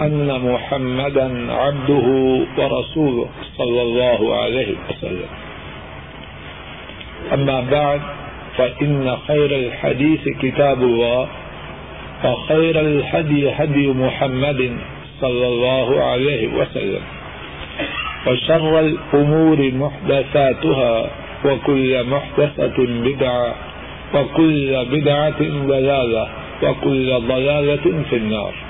أن محمدا عبده ورسوله صلى الله عليه وسلم. أما بعد، فإن خير الحديث كتاب الله، وخير الهدي هدي محمد صلى الله عليه وسلم. وشر الأمور محدثاتها، وكل محدثة بدعة، وكل بدعة ضلالة، وكل ضلالة في النار.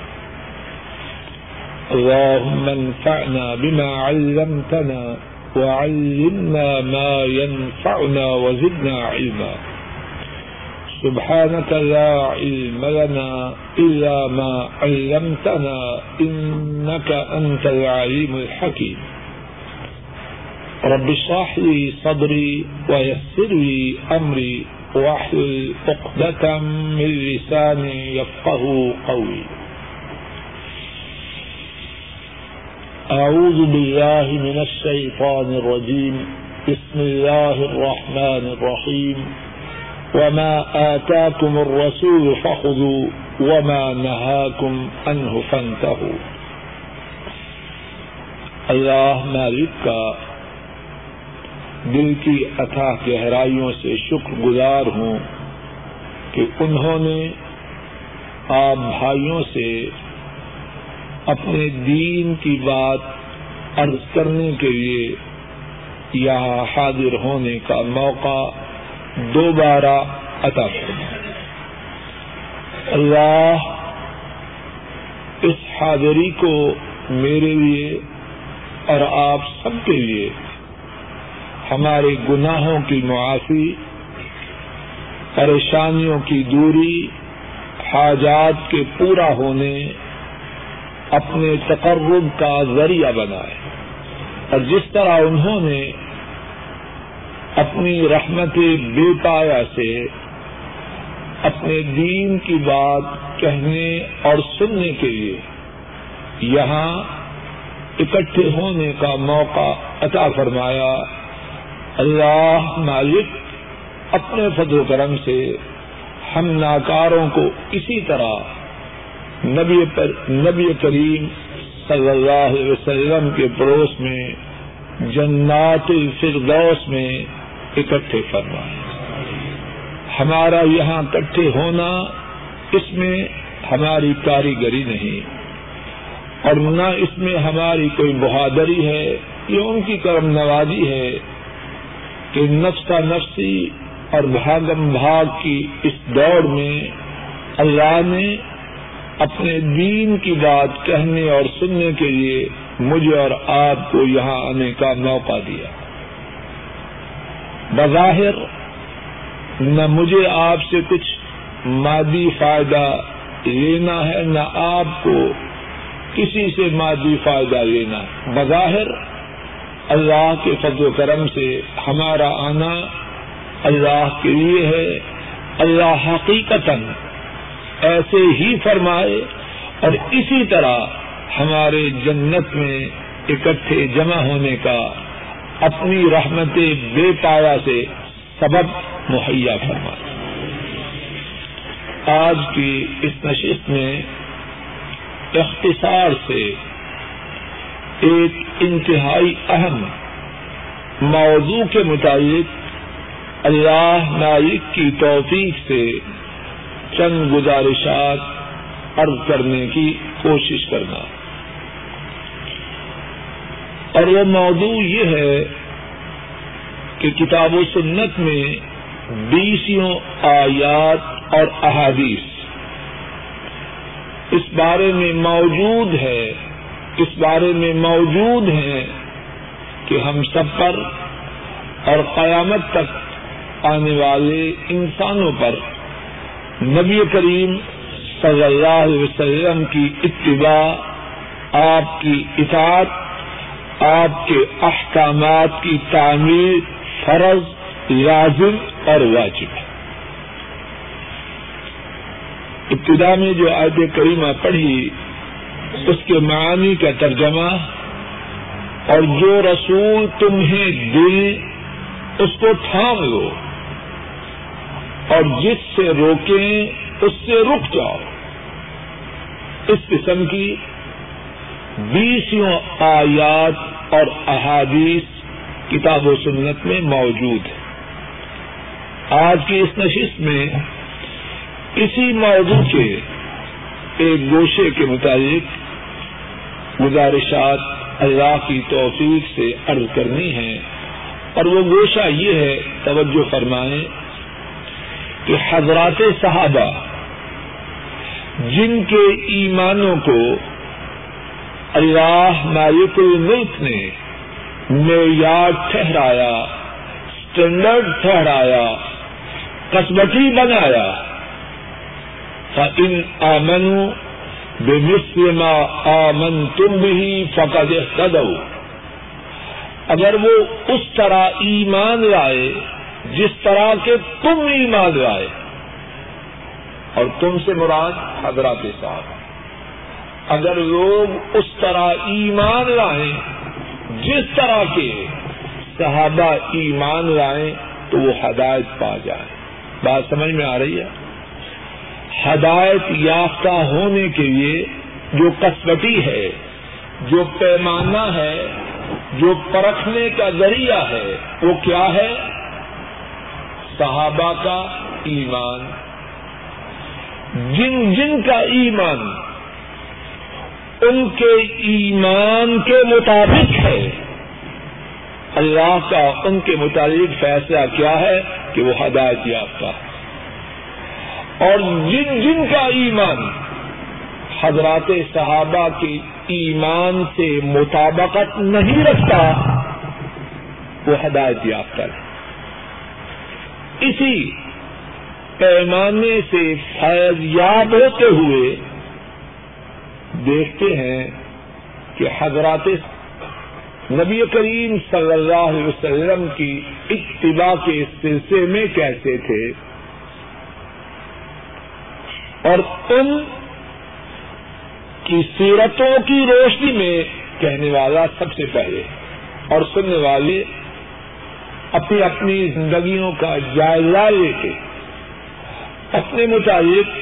اللهم انفعنا بما علمتنا وعلمنا ما ينفعنا وزدنا علما. سبحانك لا علم لنا إلا ما علمتنا إنك أنت العليم الحكيم. رب اشرح لي صدري ويسر لي أمري واحلل عقدة من لساني يفقه قولي. أعوذ بالله من الشيطان الرجيم. بسم الله الرحمن الرحيم. وما آتاكم الرسول فخذوا وما نهاكم عنه فانتهوا. اللہ مالک کا دل کی اتھا گہرائیوں سے شکر گزار ہوں کہ انہوں نے آپ بھائیوں سے اپنے دین کی بات عرض کرنے کے لیے یہاں حاضر ہونے کا موقع دوبارہ عطا کرنا اللہ اس حاضری کو میرے لیے اور آپ سب کے لیے ہمارے گناہوں کی معافی، پریشانیوں کی دوری، حاجات کے پورا ہونے اپنے تقرب کا ذریعہ بنائے اور جس طرح انہوں نے اپنی رحمت بے پایا سے اپنے دین کی بات کہنے اور سننے کے لیے یہاں اکٹھے ہونے کا موقع عطا فرمایا، اللہ مالک اپنے فضل و کرم سے ہم ناکاروں کو اسی طرح نبی پر نبی کریم صلی اللہ علیہ وسلم کے پڑوس میں جنات الفردوس میں اکٹھے فرمائے۔ ہمارا یہاں اکٹھے ہونا اس میں ہماری کاریگری نہیں، اور نہ اس میں ہماری کوئی بہادری ہے، یہ ان کی کرم نوازی ہے کہ نفسا نفسی اور بھاگم بھاگ کی اس دوڑ میں اللہ نے اپنے دین کی بات کہنے اور سننے کے لیے مجھے اور آپ کو یہاں آنے کا موقع دیا۔ بظاہر نہ مجھے آپ سے کچھ مادی فائدہ لینا ہے، نہ آپ کو کسی سے مادی فائدہ لینا ہے۔ بظاہر اللہ کے فضل و کرم سے ہمارا آنا اللہ کے لیے ہے۔ اللہ حقیقتاً ایسے ہی فرمائے اور اسی طرح ہمارے جنت میں اکٹھے جمع ہونے کا اپنی رحمت بے پایا سے سبب مہیا فرمائے۔ آج کی اس نشست میں اختصار سے ایک انتہائی اہم موضوع کے مطابق اللہ مالک کی توفیق سے چند گزارشات عرض کرنے کی کوشش کرنا۔ اور وہ موضوع یہ ہے کہ کتاب و سنت میں بیسوں آیات اور احادیث اس بارے میں موجود ہے، اس بارے میں موجود ہیں کہ ہم سب پر اور قیامت تک آنے والے انسانوں پر نبی کریم صلی اللہ علیہ وسلم کی اتباع، آپ کی اطاعت، آپ کے احکامات کی تعمیر فرض، لازم اور واجب ہے۔ ابتدا میں جو آیت کریمہ پڑھی، اس کے معنی کا ترجمہ، اور جو رسول تمہیں دیں اس کو تھام لو۔ اور جس سے روکیں اس سے رک جاؤ۔ اس قسم کی بیسوں آیات اور احادیث کتاب و سنت میں موجود ہے آج کی اس نشست میں اسی موضوع کے ایک گوشے کے مطابق گزارشات اللہ کی توفیق سے عرض کرنی ہے اور وہ گوشہ یہ ہے، توجہ فرمائیں۔ کہ حضرات صحابہ جن کے ایمانوں کو اللہ مالک الملک نے معیار ٹھہرایا اسٹینڈرڈ ٹھہرایا قصبتی بنایا ان آمنوں بے مسلم آمن تم بھی فقد قدو اگر وہ اس طرح ایمان لائے جس طرح کے تم ایمان لائے اور تم سے مراد حضرات صاحب۔ اگر لوگ اس طرح ایمان لائیں، جس طرح کے صحابہ ایمان لائیں، تو وہ ہدایت پا جائیں بات سمجھ میں آ رہی ہے؟ ہدایت یافتہ ہونے کے لیے جو کسوٹی ہے، جو پیمانہ ہے، جو پرکھنے کا ذریعہ ہے، وہ کیا ہے؟ صحابہ کا ایمان۔ جن جن کا ایمان ان کے ایمان کے مطابق ہے، اللہ کا ان کے متعلق فیصلہ کیا ہے کہ وہ ہدایت یافتہ اور جن جن کا ایمان حضرات صحابہ کے ایمان سے مطابقت نہیں رکھتا، وہ ہدایت یافتہ ہے۔ اسی پیمانے سے فیض یاب ہوتے ہوئے دیکھتے ہیں کہ حضرات نبی کریم صلی اللہ علیہ وسلم کی اتباع کے سلسلے میں کیسے تھے؟ اور ان کی سیرتوں کی روشنی میں کہنے والا سب سے پہلے اور سننے والے اپنی اپنی زندگیوں کا جائزہ لے کے اپنے مطابق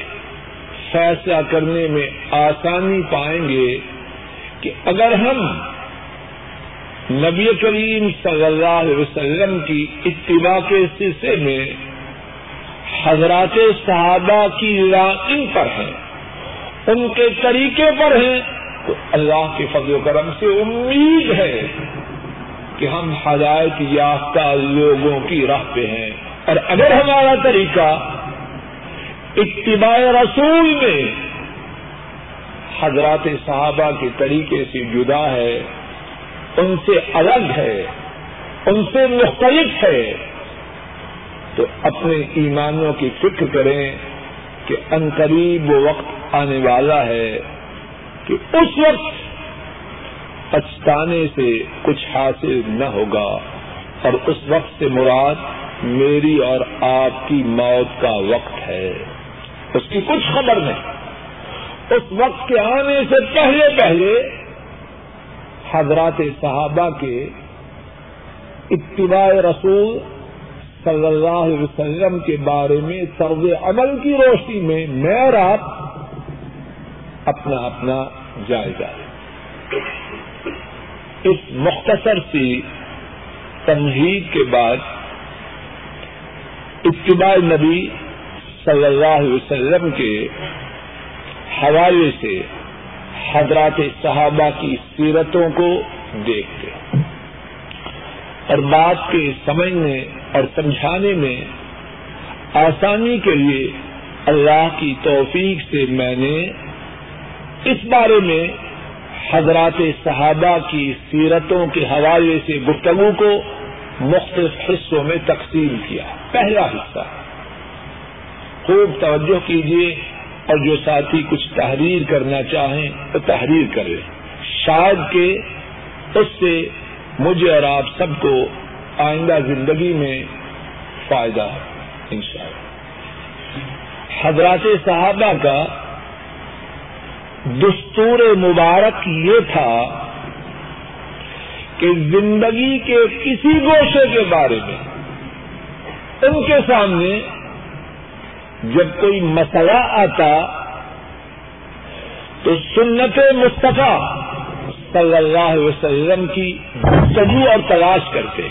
فیصلہ کرنے میں آسانی پائیں گے کہ اگر ہم نبی کریم صلی اللہ علیہ وسلم کی اتباع کے سلسلے میں حضرات صحابہ کی لاقی پر ہیں، ان کے طریقے پر ہیں، تو اللہ کے فضل و کرم سے امید ہے کہ ہم ہدایت یافتہ لوگوں کی راہ پہ ہیں۔ اور اگر ہمارا طریقہ اتباع رسول میں حضرات صحابہ کے طریقے سے جدا ہے، ان سے الگ ہے، ان سے مختلف ہے، تو اپنے ایمانوں کی فکر کریں کہ ان قریب وہ وقت آنے والا ہے، کہ اس وقت پچھتانے سے کچھ حاصل نہ ہوگا۔ اور اس وقت سے مراد میری اور آپ کی موت کا وقت ہے۔ اس کی کچھ خبر نہیں۔ اس وقت کے آنے سے پہلے پہلے حضرات صحابہ کے اتباع رسول صلی اللہ علیہ وسلم کے بارے میں طرز عمل کی روشنی میں میں اور آپ اپنا اپنا جائزہ۔ اس مختصر سی تمہید کے بعد اتباع نبی صلی اللہ علیہ وسلم کے حوالے سے حضرات صحابہ کی سیرتوں کو دیکھتے اور بات کے سمجھنے اور سمجھانے میں آسانی کے لیے اللہ کی توفیق سے میں نے اس بارے میں حضرات صحابہ کی سیرتوں کے حوالے سے گفتگو کو مختلف حصوں میں تقسیم کیا۔ پہلا حصہ، خوب توجہ کیجیے اور جو ساتھی کچھ تحریر کرنا چاہیں تو تحریر کریں۔ شاید کہ اس سے مجھے اور آپ سب کو آئندہ زندگی میں فائدہ ان شاء اللہ حضرات صحابہ کا دستور مبارک یہ تھا کہ زندگی کے کسی گوشے کے بارے میں ان کے سامنے جب کوئی مسئلہ آتا تو سنت مصطفیٰ صلی اللہ علیہ وسلم کی گفتگو اور تلاش کرتے،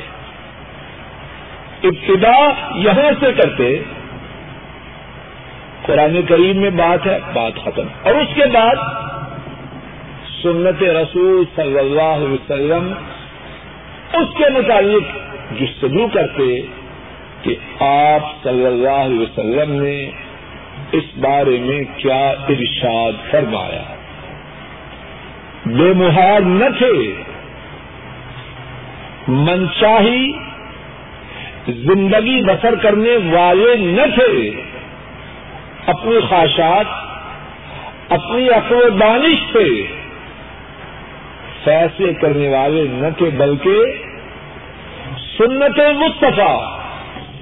ابتدا یہاں سے کرتے، قرآن کریم میں بات ہے، بات ختم۔ اور اس کے بعد سنت رسول صلی اللہ علیہ وسلم اس کے متعلق جستجو کرتے کہ آپ صلی اللہ علیہ وسلم نے اس بارے میں کیا ارشاد فرمایا۔ بے محال نہ تھے۔ منشاہی زندگی بسر کرنے والے نہ تھے۔ اپنی خواہشات، اپنی عقل و دانش سے فیصلے کرنے والے نہ تھے بلکہ سنت مصطفیٰ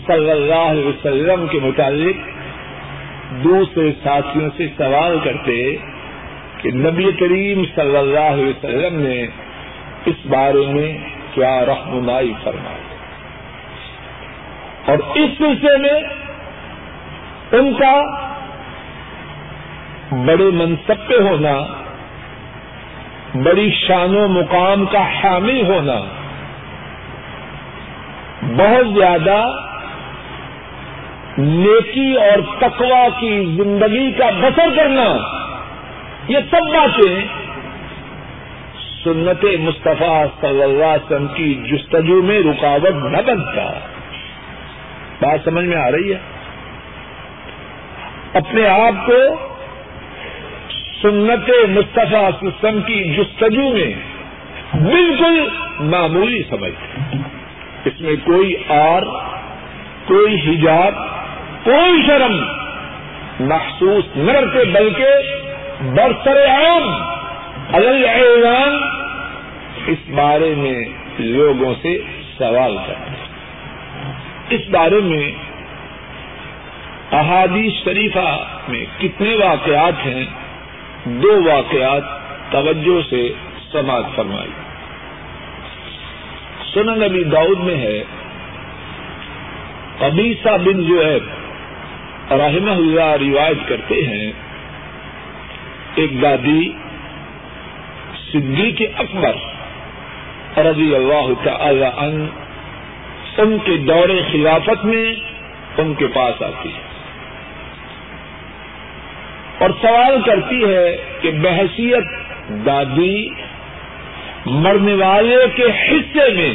صلی اللہ علیہ وسلم کے متعلق دوسرے ساتھیوں سے سوال کرتے کہ نبی کریم صلی اللہ علیہ وسلم نے اس بارے میں کیا رہنمائی فرمائی؟ اور اس سلسلے میں ان کا بڑے منصب پہ ہونا بڑی شان و مقام کا حامل ہونا بہت زیادہ نیکی اور تقوا کی زندگی کا بسر کرنا، یہ سب باتیں سنت مصطفیٰ صلی اللہ علیہ وسلم کی جستجو میں رکاوٹ نہ بنتا بات سمجھ میں آ رہی ہے؟ اپنے آپ کو سنت مصطفیٰ سسٹم کی جستجو میں بالکل معمولی سمجھتے اس میں کوئی اور کوئی حجاب، کوئی شرم محسوس نہ کرتے بلکہ برسر عام اعلان اس بارے میں لوگوں سے سوال کرتے اس بارے میں احادیث شریفہ میں کتنے واقعات ہیں؟ دو واقعات توجہ سے سماعت فرمائی۔ سنن نبی داؤد میں ہے ابیسا بن جو ہے رحمہ اللہ روایت کرتے ہیں، ایک دادی صدیق اکبر رضی اللہ تعالی ان ان کے دور خلافت میں ان کے پاس آتی ہے۔ اور سوال کرتی ہے کہ بحثیت دادی مرنے والے کے حصے میں،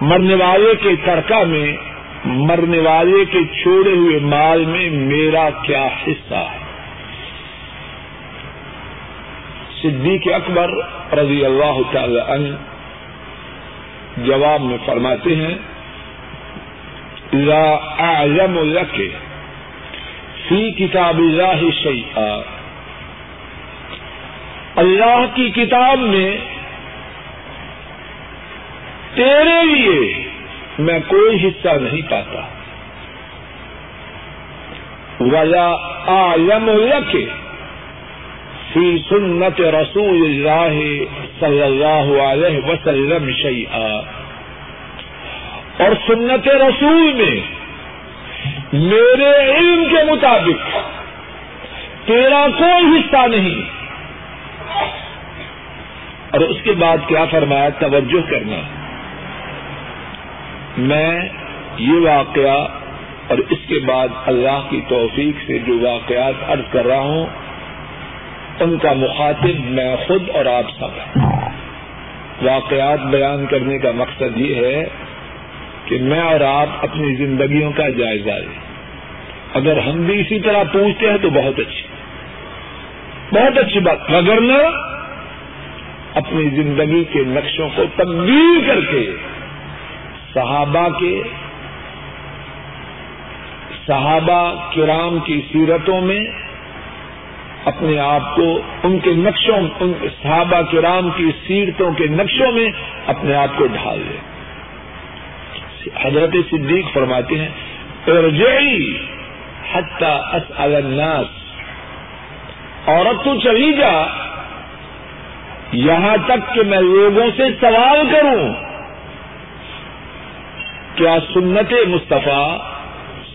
مرنے والے کے ترکہ میں، مرنے والے کے چھوڑے ہوئے مال میں میرا کیا حصہ ہے؟ صدیق اکبر رضی اللہ تعالی عنہ جواب میں فرماتے ہیں، لا اعلم لك فی کتاب اللہ شیئا۔ اللہ کی کتاب میں تیرے لیے میں کوئی حصہ نہیں پاتا۔ ولا آلم لکھ فی سنت رسول اللہ صلی اللہ علیہ وسلم شیئا اور سنت رسول میں میرے علم کے مطابق تیرا کوئی حصہ نہیں۔ اور اس کے بعد کیا فرمایا؟ توجہ کرنا۔ میں یہ واقعہ اور اس کے بعد اللہ کی توفیق سے جو واقعات عرض کر رہا ہوں، ان کا مخاطب میں خود اور آپ سب واقعات بیان کرنے کا مقصد یہ ہے کہ میں اور آپ اپنی زندگیوں کا جائزہ لیں۔ اگر ہم بھی اسی طرح پوچھتے ہیں تو بہت اچھی بہت اچھی بات مگر نہ اپنی زندگی کے نقشوں کو تبدیل کر کے صحابہ کے صحابہ کرام کی سیرتوں میں اپنے آپ کو ان کے نقشوں ان صحابہ کرام کی سیرتوں کے نقشوں میں اپنے آپ کو ڈھال لے حضرت صدیق فرماتے ہیں، ارجعی حتی اسأل الناس. عورت تو چلی جا. یہاں تک کہ میں لوگوں سے سوال کروں کیا سنت مصطفیٰ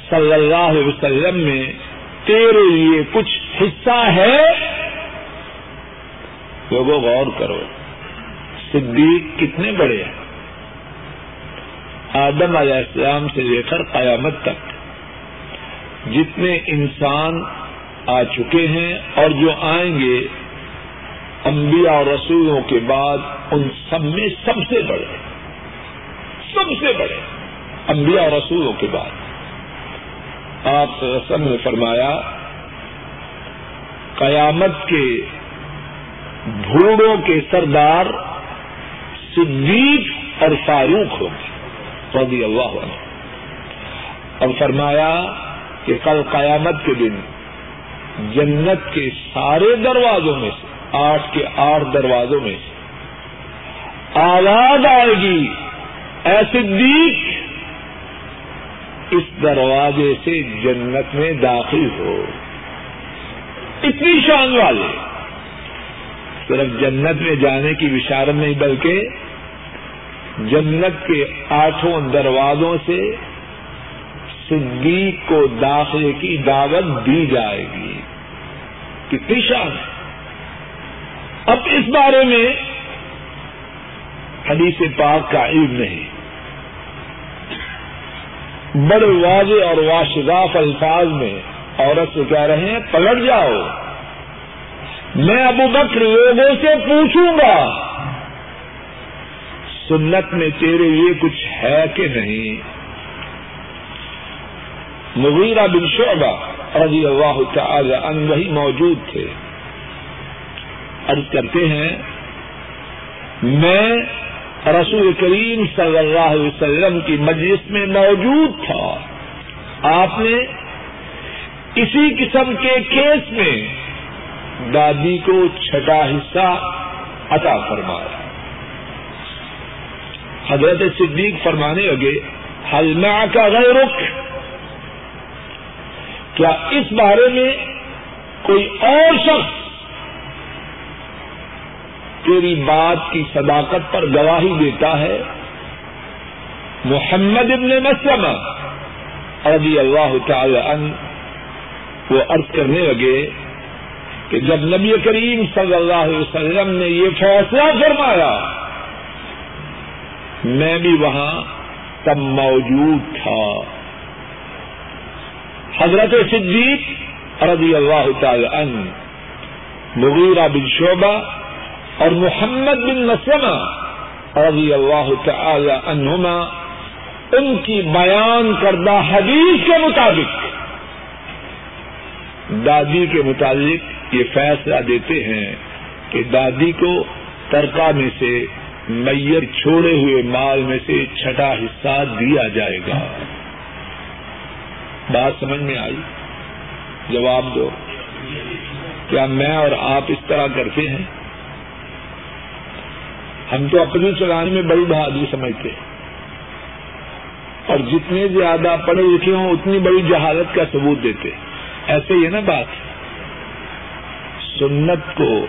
صلی اللہ علیہ وسلم میں تیرے لیے کچھ حصہ ہے؟ لوگوں غور کرو. صدیق کتنے بڑے ہیں؟ آدم علیہ السلام سے لے کر قیامت تک. جتنے انسان آ چکے ہیں اور جو آئیں گے انبیاء اور رسولوں کے بعد ان سب میں سب سے بڑے، سب سے بڑے انبیاء اور رسولوں کے بعد۔ آپ رسم نے فرمایا، قیامت کے بھوڑوں کے سردار صدیق اور فاروق ہوں گے، رضی اللہ عنہ۔ اور فرمایا کہ کل قیامت کے دن جنت کے سارے دروازوں میں سے، آٹھ کے آٹھ دروازوں میں سے آواز آئے گی، اے صدیق، اس دروازے سے جنت میں داخل ہو۔ اتنی شان والے۔ صرف جنت میں جانے کی بشارت نہیں، بلکہ جنت کے آٹھوں دروازوں سے صدیق کو داخلے کی دعوت دی جائے گی۔ کتنی شان اب اس بارے میں حدیث پاک کا علم نہیں۔ بڑے واضح اور واشگاف الفاظ میں عورت سے کہہ رہے ہیں، پلٹ جاؤ۔ میں ابو بکر لوگوں سے پوچھوں گا، سنت میں تیرے لیے کچھ ہے کہ نہیں؟ مغیرہ بن شعبہ رضی اللہ تعالی ان وہی موجود تھے۔ عرض کرتے ہیں، میں رسول کریم صلی اللہ علیہ وسلم کی مجلس میں موجود تھا۔ آپ نے اسی قسم کے کیس میں دادی کو چھٹا حصہ عطا فرمایا۔ حضرت صدیق فرمانے لگے حلما کا غیر رخ کیا اس بارے میں کوئی اور شخص تیری بات کی صداقت پر گواہی دیتا ہے؟ محمد ابن مسلمہ رضی اللہ تعالی عنہ وہ عرض کرنے لگے کہ جب نبی کریم صلی اللہ علیہ وسلم نے یہ فیصلہ فرمایا، میں بھی وہاں تب موجود تھا۔ حضرت صدیق رضی اللہ تعالی عنہ، مغیرہ بن شعبہ اور محمد بن مسلمہ رضی اللہ تعالی عنہما، ان کی بیان کردہ حدیث کے مطابق۔ دادی کے متعلق یہ فیصلہ دیتے ہیں کہ دادی کو ترکا میں سے میت چھوڑے ہوئے مال میں سے چھٹا حصہ دیا جائے گا۔ بات سمجھ میں آئی؟ جواب دو۔ کیا میں اور آپ اس طرح کرتے ہیں؟ ہم تو اپنے چلانے میں بڑی بہادری سمجھتے ہیں۔ اور جتنے زیادہ پڑھے لکھے ہوں، اتنی بڑی جہالت کا ثبوت دیتے ایسے ہی ہے نا بات؟ سنت کو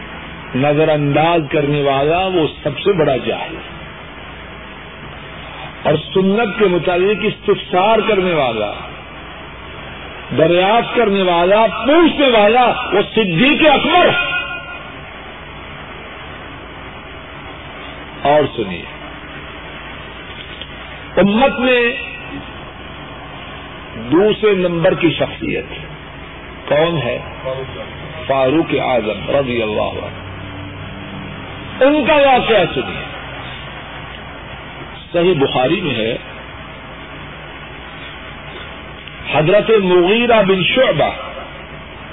نظر انداز کرنے والا وہ سب سے بڑا جاہل اور سنت کے متعلق استفسار کرنے والا دریافت کرنے والا، پوچھنے والا، وہ صدیق اکبر۔ اور سنیے۔ امت میں دوسرے نمبر کی شخصیت کون ہے؟ فاروق اعظم رضی اللہ عنہ۔ ان کا واقعہ سنیے۔ صحیح بخاری میں ہے۔ حضرت مغیرہ بن شعبہ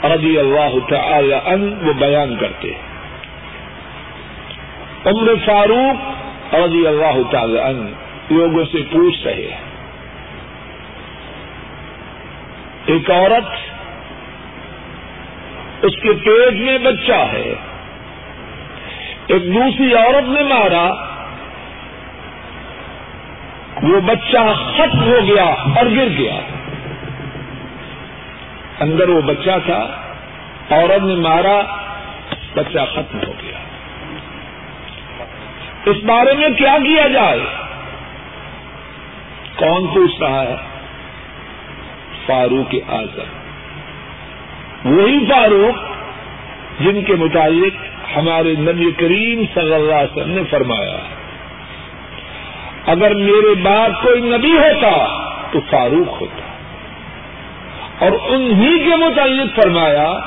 رضی اللہ تعالی عنہ وہ بیان کرتے عمر فاروق رضی اللہ تعالی عنہ لوگوں سے پوچھ رہے ہیں۔ ایک عورت اس کے پیٹ میں بچہ ہے۔ ایک دوسری عورت نے مارا۔ وہ بچہ ختم ہو گیا اور گر گیا۔ اندر وہ بچہ تھا، عورت نے مارا، بچہ ختم ہو گیا۔ اس بارے میں کیا کیا جائے؟ کون پوچھ رہا ہے؟ فاروق اعظم۔ وہی فاروق جن کے مطابق ہمارے نبی کریم صلی اللہ علیہ وسلم نے فرمایا اگر میرے بعد کوئی نبی ہوتا تو فاروق ہوتا۔ اور انہی کے متعلق فرمایا،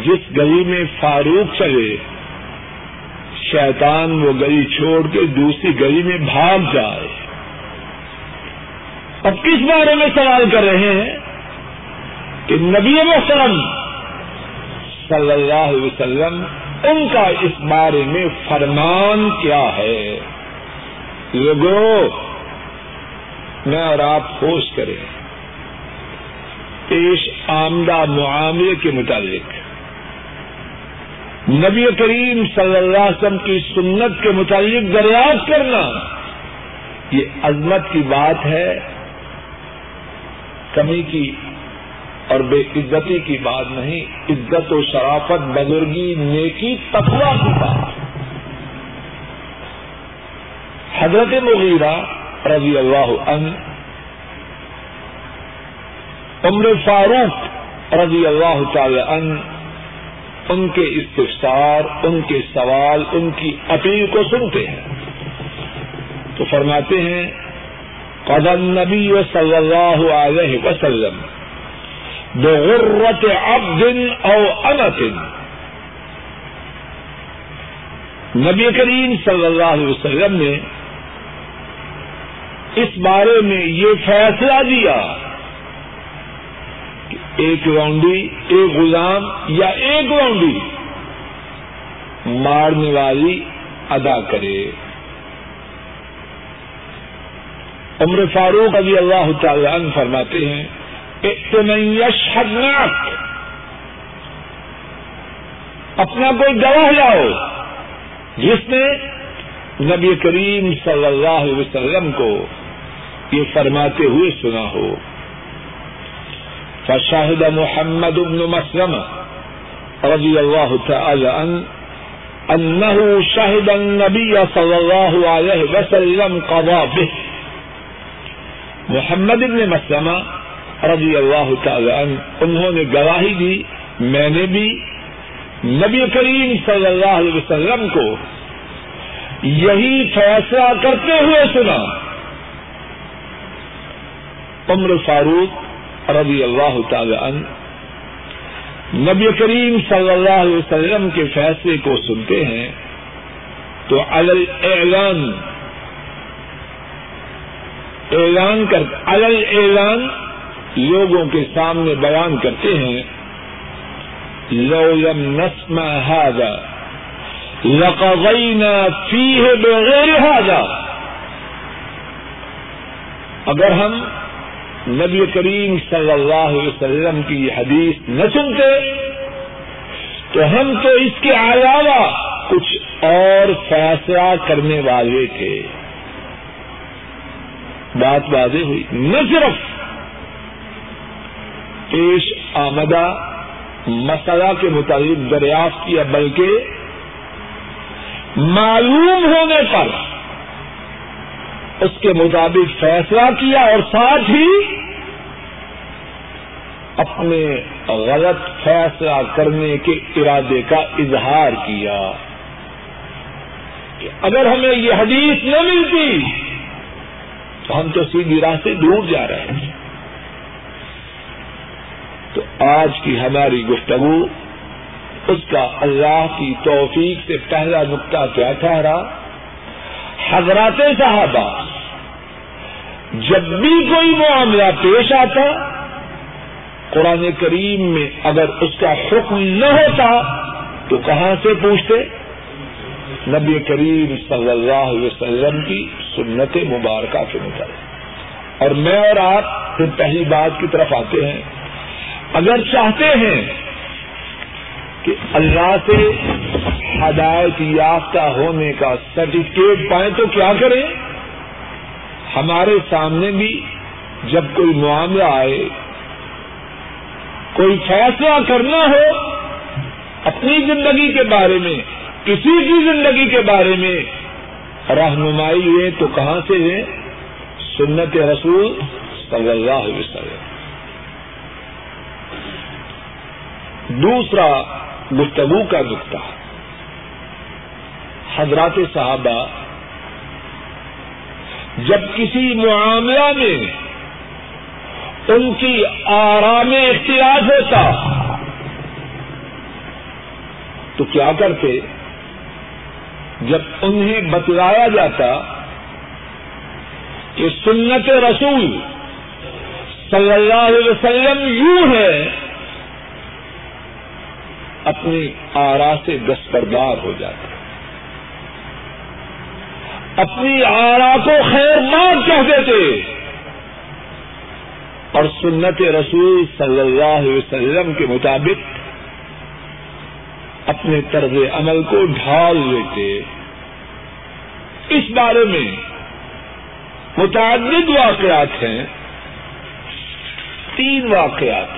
جس گلی میں فاروق چلے، شیطان وہ گلی چھوڑ کے دوسری گلی میں بھاگ جائے۔ اب کس بارے میں سوال کر رہے ہیں؟ کہ نبی محترم صلی اللہ علیہ وسلم ان کا اس بارے میں فرمان کیا ہے؟ لوگوں، میں اور آپ ہوش کریں۔ پیش آمدہ معاملے کے مطابق نبی کریم صلی اللہ علیہ وسلم کی سنت کے متعلق دریافت کرنا یہ عظمت کی بات ہے۔ کمی کی اور بے عزتی کی بات نہیں، عزت و شرافت، بزرگی، نیکی تقوا کی بات۔ حضرت مغیرہ رضی اللہ عنہ عمر فاروق رضی اللہ تعالی عنہ، ان کے استفسار، ان کے سوال، ان کی اپیل کو سنتے ہیں۔ تو فرماتے ہیں قدم نبی صلی اللہ علیہ وسلم بغرت عبد او امت نبی کریم صلی اللہ علیہ وسلم نے اس بارے میں یہ فیصلہ دیا۔ ایک راؤنڈی ایک غلام یا ایک راؤنڈی مارنے والی ادا کرے۔ عمر فاروق ابھی اللہ تعالی عنہ فرماتے ہیں یشناک اپنا کوئی گواہ لاؤ۔ جس نے نبی کریم صلی اللہ علیہ وسلم کو یہ فرماتے ہوئے سنا ہو۔ فشاہد محمد بن مسلم رضی اللہ تعالی عنہ انه شهد النبي صلى الله عليه وسلم قضى به. محمد بن مسلمہ رضی اللہ تعالی عنہ انہوں نے گواہی دی، میں نے بھی نبی کریم صلی اللہ علیہ وسلم کو یہی فیصلہ کرتے ہوئے سنا۔ عمر فاروق رضی اللہ تعالی عنہ، نبی کریم صلی اللہ علیہ وسلم کے فیصلے کو سنتے ہیں، تو الل اعلان اعلان کر الل اعلان لوگوں کے سامنے بیان کرتے ہیں، لو لم نسمع هذا لقضينا فيه بغیر هذا۔ اگر ہم نبی کریم صلی اللہ علیہ وسلم کی یہ حدیث نہ سنتے، تو ہم تو اس کے علاوہ کچھ اور فیصلہ کرنے والے تھے۔ بات واضح ہوئی۔ نہ صرف پیش آمدہ مسئلہ کے مطابق دریافت کیا، بلکہ معلوم ہونے پر اس کے مطابق فیصلہ کیا اور ساتھ ہی اپنے غلط فیصلہ کرنے کے ارادے کا اظہار کیا کہ اگر ہمیں یہ حدیث نہ ملتی تو ہم تو سیدھی راہ سے دور جا رہے ہیں۔ تو آج کی ہماری گفتگو اس کا اللہ کی توفیق سے پہلا نقطہ کیا ٹھہرا، حضرات صحابہ۔ جب بھی کوئی معاملہ پیش آتا، قرآن کریم میں اگر اس کا حکم نہ ہوتا، تو کہاں سے پوچھتے؟ نبی کریم صلی اللہ علیہ وسلم کی سنت مبارکہ کے مطابق اور میں اور آپ پھر پہلی بات کی طرف آتے ہیں۔ اگر چاہتے ہیں کہ اللہ سے ہدایت یافتہ ہونے کا سرٹیفکیٹ پائیں تو کیا کریں؟ ہمارے سامنے بھی جب کوئی معاملہ آئے، کوئی فیصلہ کرنا ہو اپنی زندگی کے بارے میں، کسی کی زندگی کے بارے میں، رہنمائی ہوئے تو کہاں سے ہے؟ سنت رسول صلی اللہ علیہ وسلم۔ دوسرا گفتگو کا نقطہ، حضرات صحابہ جب کسی معاملہ میں ان کی آرام اختلاف ہوتا تو کیا کرتے؟ جب انہیں بتلایا جاتا کہ سنت رسول صلی اللہ علیہ وسلم یوں ہے، اپنی آرا سے دستبردار ہو جاتا۔ اپنی آرا کو خیر مار کہہ دیتے۔ اور سنت رسول صلی اللہ علیہ وسلم کے مطابق اپنے طرز عمل کو ڈھال لیتے۔ اس بارے میں متعدد واقعات ہیں۔ تین واقعات۔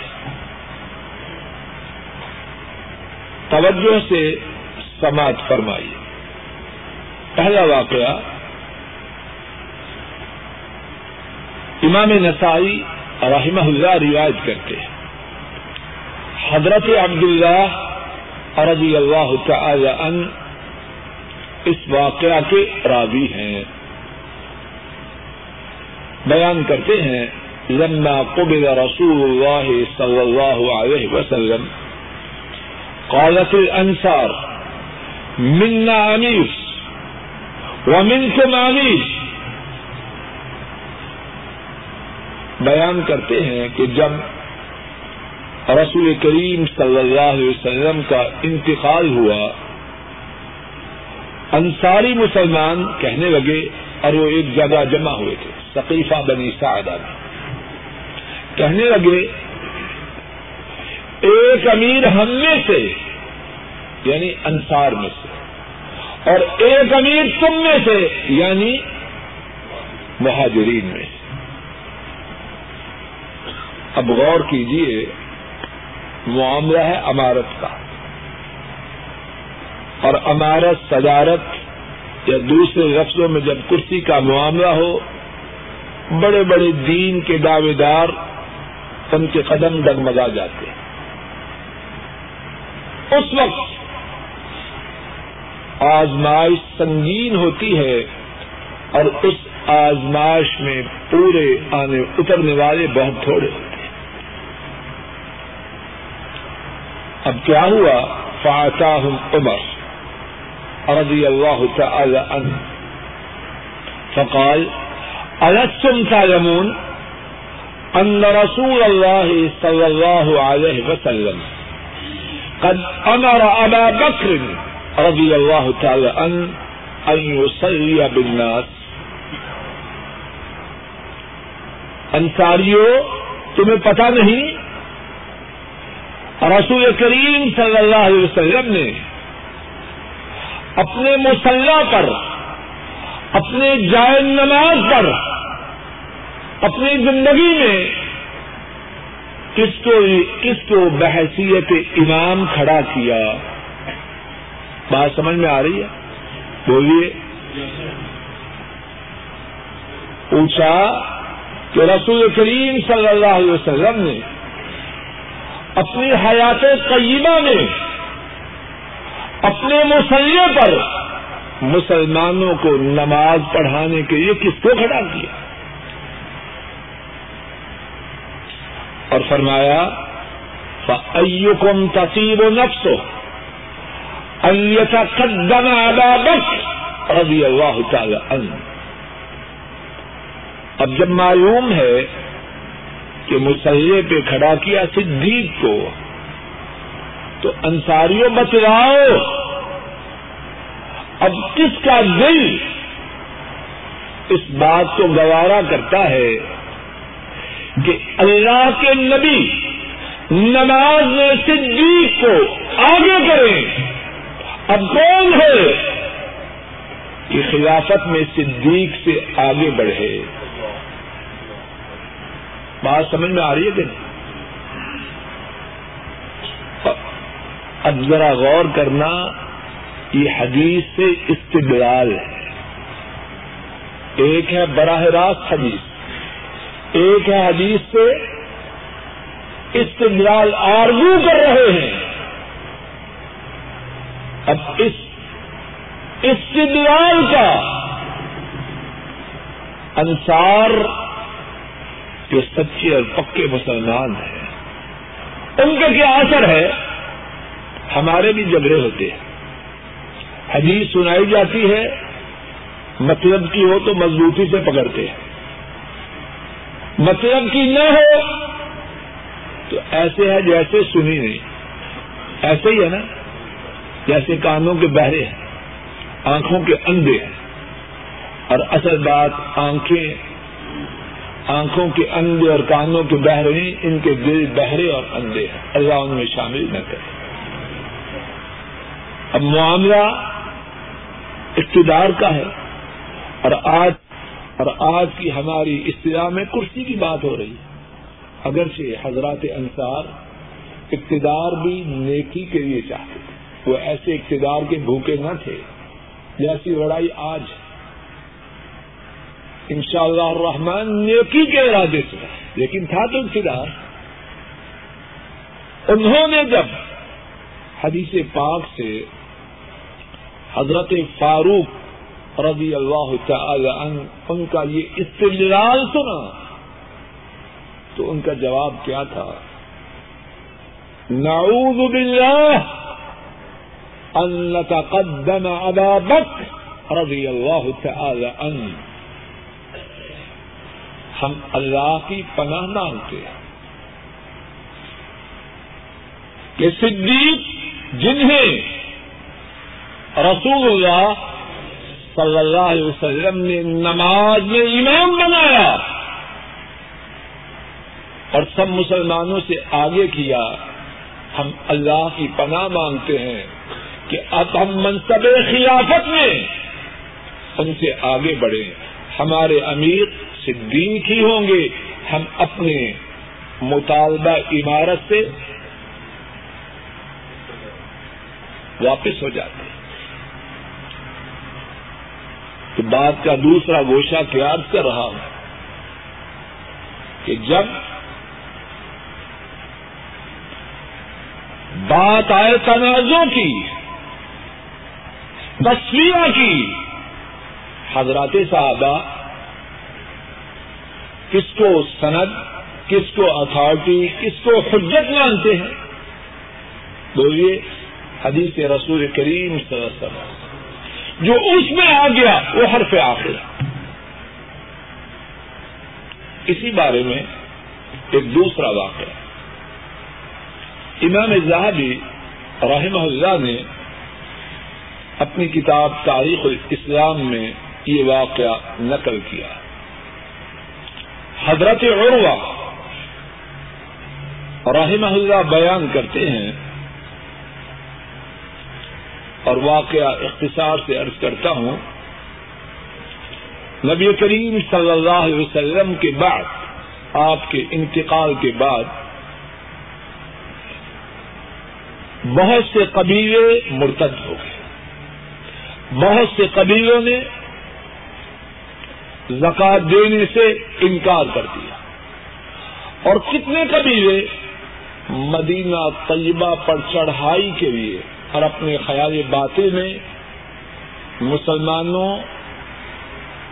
توجہ سے سماعت فرمائیے۔ پہلا واقعہ امام نسائی رحمہ اللہ روایت کرتے ہیں۔ حضرت عبداللہ رضی اللہ تعالی ان اس واقعہ کے راوی ہیں۔ بیان کرتے ہیں، لما قبل رسول اللہ صلی اللہ علیہ وسلم، قالت الانصار، منا امیر۔ ومنكم امیر بیان کرتے ہیں کہ جب رسول کریم صلی اللہ علیہ وسلم کا انتقال ہوا، انصاری مسلمان کہنے لگے، اور وہ ایک جگہ جمع ہوئے تھے، ثقیفہ بنی سعدہ میں کہنے لگے، ایک امیر ہم میں سے یعنی انصار میں سے اور ایک امیر تم میں سے یعنی مہاجرین میں۔ سے اب غور کیجیے معاملہ ہے امارت کا۔ اور امارت، صدارت یا دوسرے لفظوں میں جب کرسی کا معاملہ ہو، بڑے بڑے دین کے دعوے دار ان کے قدم ڈگمگا جاتے ہیں۔ اس وقت آزمائش سنگین ہوتی ہے اور اس آزمائش میں پورے آنے، اترنے والے بہت تھوڑے ہوتے ہیں۔ اب کیا ہوا؟ فاتاہم عمر رضی اللہ تعالی عنہ۔ فقال، ألستم تعلمون أن رسول الله صلى الله عليه وسلم قد أمر أبا بكر رضي الله تعالى عنه أن يصلي بالناس. انصاریوں تمہیں پتا نہیں، رسول کریم صلی اللہ علیہ وسلم نے اپنے مسلح پر، اپنے جائے نماز پر، اپنی زندگی میں کس کو کس کو بحثیت امام کھڑا کیا؟ بات سمجھ میں آ رہی ہے؟ بولیے۔ پوچھا کہ رسول کریم صلی اللہ علیہ وسلم نے اپنی حیات طیبہ میں اپنے مسلح پر مسلمانوں کو نماز پڑھانے کے لیے کس کو کھڑا کیا؟ اور فرمایا کم تصیب و نفس قدم بخش رضی اللہ تعالی عنہ اب جب معلوم ہے کہ مسلح پہ کھڑا کیا صدیق کو، تو انصاریوں بچلاؤ اب کس کا دل اس بات کو گوارا کرتا ہے کہ اللہ کے نبی نماز میں صدیق کو آگے کریں۔ اب کون ہے کہ خلافت میں صدیق سے آگے بڑھے؟ بات سمجھ میں آ رہی ہے کہ نہیں؟ اب ذرا غور کرنا، یہ حدیث سے استدلال ہے۔ ایک ہے براہ راست حدیث، ایک ہے حدیث سے استدلال آرگو کر رہے ہیں۔ اب اس استدلال کا انصار جو سچے اور پکے مسلمان ہیں، ان کا کیا اثر ہے؟ ہمارے بھی جھگڑے ہوتے ہیں۔ حدیث سنائی جاتی ہے مطلب کی ہو تو مضبوطی سے پکڑتے ہیں۔ مطلب کی نہ ہو تو ایسے ہے جیسے سنی نہیں۔ ایسے ہی ہے نا۔ جیسے کانوں کے بہرے ہیں، آنکھوں کے اندھے ہیں۔ اور اصل بات آنکھیں، آنکھوں کے اندھے اور کانوں کے بہرے ان کے دل بہرے اور اندھے ہیں۔ اللہ ان میں شامل نہ کرے۔ اب معاملہ اقتدار کا ہے۔ اور آج اور آج کی ہماری اصطلاح میں کرسی کی بات ہو رہی ہے۔ اگرچہ حضرات انصار اقتدار بھی نیکی کے لیے چاہتے تھے۔ وہ ایسے اقتدار کے بھوکے نہ تھے جیسی لڑائی آج ان شاء اللہ الرحمان نیکی کے ارادے سے لیکن تھا تو اقتدار۔ انہوں نے جب حدیث پاک سے حضرت فاروق رضی اللہ تعالی عنہ، ان کا یہ استدلال سنا، تو ان کا جواب کیا تھا؟ نعوذ باللہ ان نتقدم ابا بکر رضی اللہ تعالی عنہ ہم اللہ کی پناہ مانگتے ہیں کہ صدیق جنہیں رسول اللہ صلی اللہ علیہ وسلم نے نماز میں امام بنایا اور سب مسلمانوں سے آگے کیا، ہم اللہ کی پناہ مانگتے ہیں۔ کہ اب ہم منصب خلافت میں ان سے آگے بڑھیں۔ ہمارے امیر صدیق ہی ہوں گے۔ ہم اپنے مطالبہ عمارت سے واپس ہو جاتے ہیں۔ تو بات کا دوسرا گوشہ قیاد کر رہا ہوں کہ جب بات آئے تنازع کی تصویر کی۔ حضرات صحابہ، کس کو سند، کس کو اتارٹی کس کو حجت مانتے ہیں؟ بولیے، حدیث رسول کریم صلی اللہ علیہ وسلم۔ جو اس میں آ گیا، وہ حرف آخر۔ اسی بارے میں ایک دوسرا واقعہ۔ امام زاہبی رحمہ اللہ نے اپنی کتاب تاریخ الاسلام میں یہ واقعہ نقل کیا۔ حضرت عروہ رحمہ اللہ بیان کرتے ہیں اور واقعہ اختصار سے عرض کرتا ہوں۔ نبی کریم صلی اللہ علیہ وسلم کے بعد، آپ کے انتقال کے بعد بہت سے قبیلے مرتد ہو گئے۔ بہت سے قبیلوں نے زکات دینے سے انکار کر دیا۔ اور کتنے قبیلے مدینہ طیبہ پر چڑھائی کے لیے اور اپنے خیال باطل میں مسلمانوں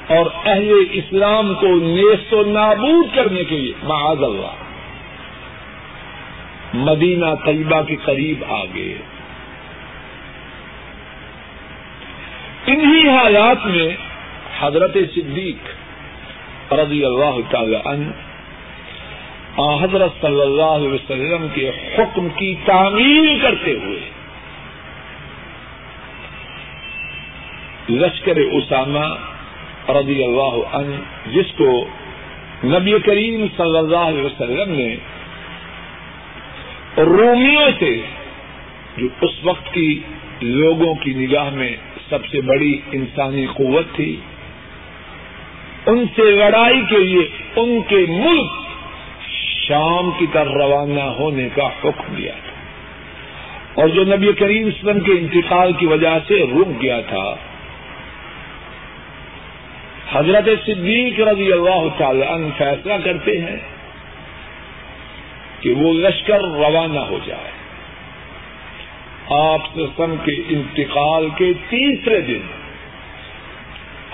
اور اہل اسلام کو نیست و نابود کرنے کے لیے معاذ اللہ۔ مدینہ طیبہ کے قریب آ گئے انہی حالات میں حضرت صدیق رضی اللہ تعالی عنہ حضرت صلی اللہ علیہ وسلم کے حکم کی تعمیل کرتے ہوئے لشکر اسامہ رضی اللہ عنہ، جس کو نبی کریم صلی اللہ علیہ وسلم نے رومیوں سے، جو اس وقت کی لوگوں کی نگاہ میں سب سے بڑی انسانی قوت تھی۔ ان سے لڑائی کے لیے ان کے ملک شام کی طرف روانہ ہونے کا حکم دیا تھا۔ اور جو نبی کریم اسلم کے انتقال کی وجہ سے رک گیا تھا۔ حضرت صدیق رضی اللہ تعالی عنہ فیصلہ کرتے ہیں کہ وہ لشکر روانہ ہو جائے۔ آپ سسم کے انتقال کے تیسرے دن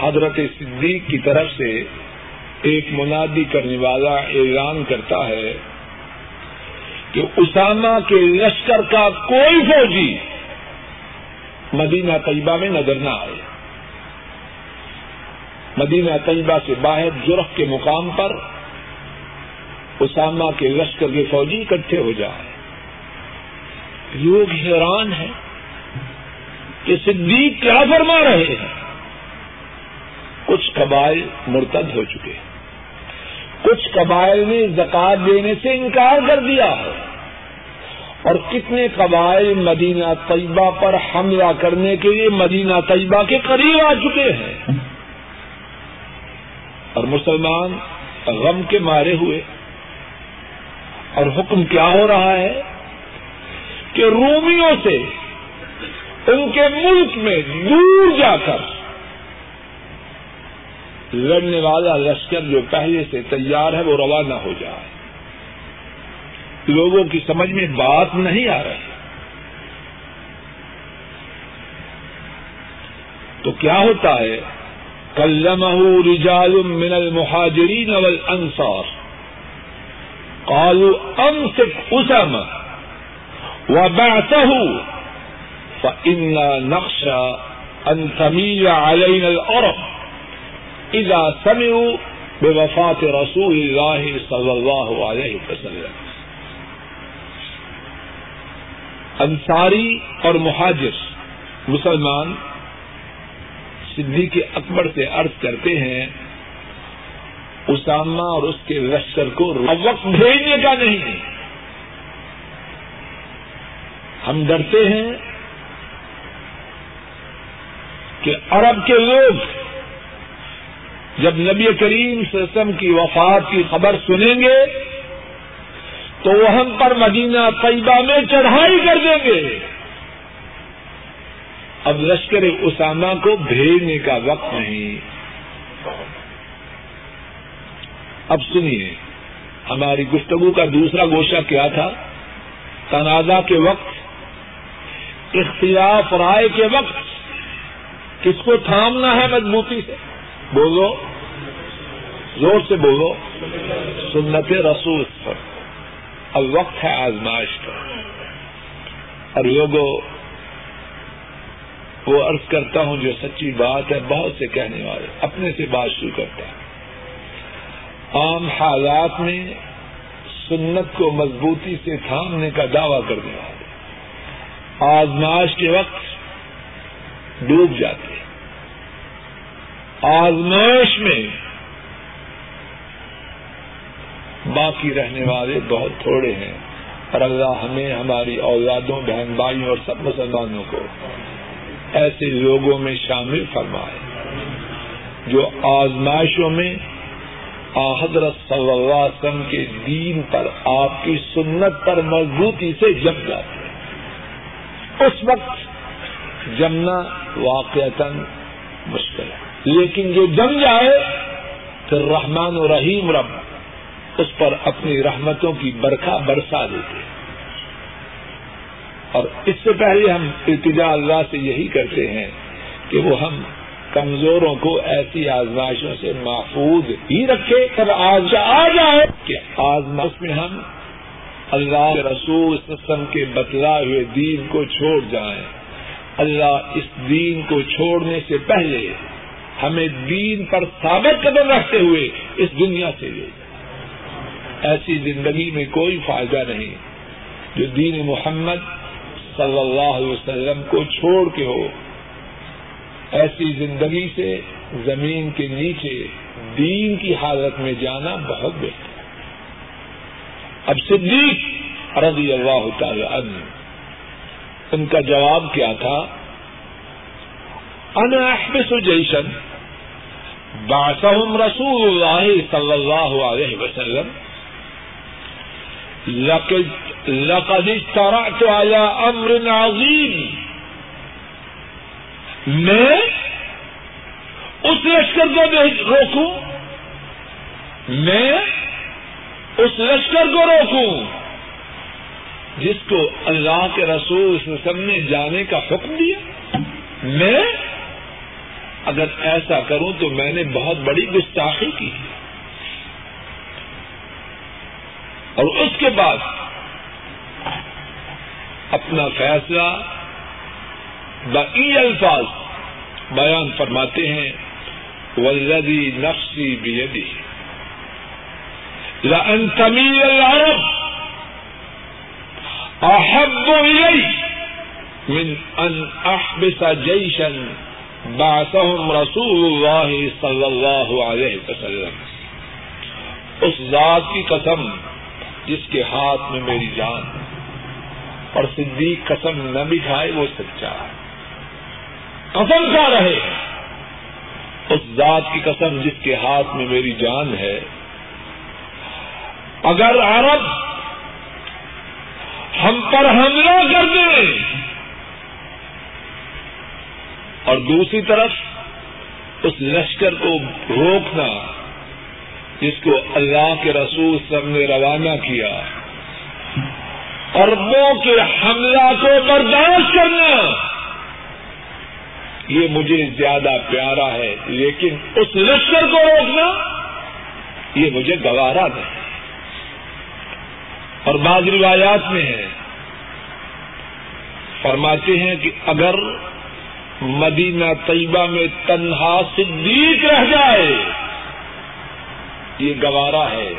حضرت صدیق کی طرف سے ایک منادی کرنے والا اعلان کرتا ہے کہ اسامہ کے لشکر کا کوئی فوجی مدینہ طیبہ میں نظر نہ آئے۔ مدینہ طیبہ سے باہر جرخ کے مقام پر اسامہ کے لشکر کے فوجی اکٹھے ہو جائے لوگ حیران ہیں کہ صدیق کیا فرما رہے ہیں۔ کچھ قبائل مرتد ہو چکے ہیں۔ کچھ قبائل نے زکات دینے سے انکار کر دیا ہے۔ اور کتنے قبائل مدینہ طیبہ پر حملہ کرنے کے لیے مدینہ طیبہ کے قریب آ چکے ہیں۔ اور مسلمان غم کے مارے ہوئے۔ اور حکم کیا ہو رہا ہے؟ کہ رومیوں سے ان کے ملک میں دور جا کر لڑنے والا لشکر جو پہلے سے تیار ہے وہ روانہ ہو جائے۔ لوگوں کی سمجھ میں بات نہیں آ رہی۔ تو کیا ہوتا ہے؟ کلمہ رجال من المہاجرین والانصار۔ قالوا امسك اسامہ۔ وبعثه. فإنا نخشى أن تميل علينا الأرض. اذا سمعوا بوفات رسول الله صلی اللہ علیہ وسلم. انصاری اور مہاجر مسلمان صدیق اکبر سے عرض کرتے ہیں، اسامہ اور اس کے لشکر کو وقت بھیجنے کا نہیں ہم ڈرتے ہیں کہ عرب کے لوگ جب نبی کریم سسم کی وفات کی خبر سنیں گے تو وہ ہم پر مدینہ طیبہ میں چڑھائی کر دیں گے۔ اب لشکر اسامہ کو بھیجنے کا وقت نہیں۔ اب سنیے، ہماری گفتگو کا دوسرا گوشہ کیا تھا؟ تنازع کے وقت اختلاف رائے کے وقت کس کو تھامنا ہے مضبوطی سے؟ بولو۔ زور سے بولو۔ سنت رسول پر۔ اب وقت ہے آزمائش کا اور لوگوں، وہ عرض کرتا ہوں جو سچی بات ہے، بہت سے کہنے والے اپنے سے بات شروع کرتا ہے عام حالات میں سنت کو مضبوطی سے تھامنے کا دعوی کرنے والے آزمائش کے وقت ڈوب جاتے آزمائش میں باقی رہنے والے بہت تھوڑے ہیں اور اللہ ہمیں ہماری اولادوں، بہن بھائیوں اور سب مسلمانوں کو ایسے لوگوں میں شامل فرمائے جو آزمائشوں میں حضرت صلی اللہ علیہ وسلم کے دین پر، آپ کی سنت پر مضبوطی سے جم جاتے اس وقت جمنا واقعتا مشکل ہے۔ لیکن جو جم جائے، پھر رحمان و رحیم رب اس پر اپنی رحمتوں کی برکھا برسا دیتے اور اس سے پہلے ہم ارتجا اللہ سے یہی کرتے ہیں کہ وہ ہم کمزوروں کو ایسی آزمائشوں سے محفوظ ہی رکھے۔ تب آج آ جائے کہ آزمائش میں ہم اللہ رسول سسم کے بتلا ہوئے دین کو چھوڑ جائیں۔ اللہ اس دین کو چھوڑنے سے پہلے ہمیں دین پر ثابت قدم رکھتے ہوئے اس دنیا سے لے جائے ایسی زندگی میں کوئی فائدہ نہیں۔ جو دین محمد صلی اللہ علیہ وسلم کو چھوڑ کے ہو، ایسی زندگی سے زمین کے نیچے دین کی حالت میں جانا بہت بہتر اب صدیق رضی اللہ تعالی عنہ، ان کا جواب کیا تھا؟ انا احبس جیشن باسم رسول اللہ صلی اللہ علیہ وسلم، لقد اجترأت على امر عظیم۔ میں اس لشکر کو روکوں۔ میں اس لشکر کو روکوں۔ جس کو اللہ کے رسول وسلم نے جانے کا حکم دیا، میں اگر ایسا کروں تو میں نے بہت بڑی گستاخی کی۔ اور اس کے بعد اپنا فیصلہ بئی الفاظ بیان فرماتے ہیں ولدی نفسی بیدی لأن تميل العرب، أحب إلي من أن أحبس جيشا بعثهم رسول الله صلى الله عليه وسلم. اس ذات کی قسم جس کے ہاتھ میں میری جان اور صدیق قسم نہ بھی کھائے وہ سچا ہے۔ قسم کھا رہے ہیں؟ اس ذات کی قسم جس کے ہاتھ میں میری جان ہے اگر عرب ہم پر حملہ کر دیں اور دوسری طرف اس لشکر کو روکنا، جس کو اللہ کے رسول سب نے روانہ کیا اربوں کے حملہ کو برداشت کرنا۔ یہ مجھے زیادہ پیارا ہے، لیکن اس لشکر کو روکنا، یہ مجھے گوارا نہیں۔ اور بعض روایات میں ہے۔ فرماتے ہیں کہ اگر مدینہ طیبہ میں تنہا صدیق رہ جائے، یہ گوارا ہے۔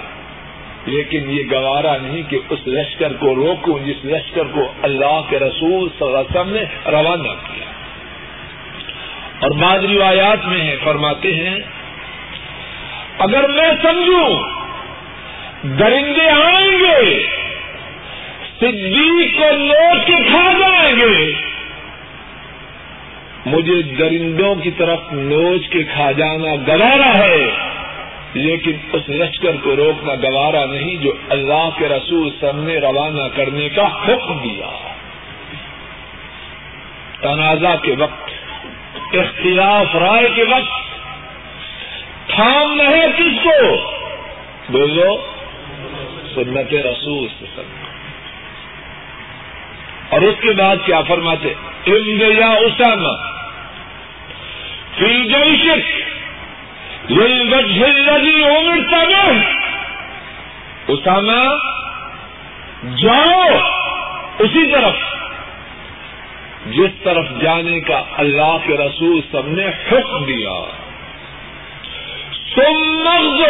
لیکن یہ گوارا نہیں کہ اس لشکر کو روکوں جس لشکر کو اللہ کے رسول صلی اللہ علیہ وسلم نے روانہ کیا۔ اور بعض روایات میں ہے، فرماتے ہیں، اگر میں سمجھوں درندے آئیں گے۔ صدیق کو لوٹ کے کھا جائیں گے۔ مجھے درندوں کی طرف نوچ کے کھا جانا گوارا ہے، لیکن اس لشکر کو روکنا گوارا نہیں جو اللہ کے رسول سب نے روانہ کرنے کا حکم دیا۔ تنازع کے وقت، اختلاف رائے کے وقت، تھام ہے کس کو۔ بولو سنت رسول سب اور اس کے بعد کیا فرماتے؟ یا اسامہ فی جیشک۔ للوجه امرت به اسامہ، جاؤ اسی طرف۔ جس طرف جانے کا اللہ کے رسول سب نے حکم دیا۔ سم مغز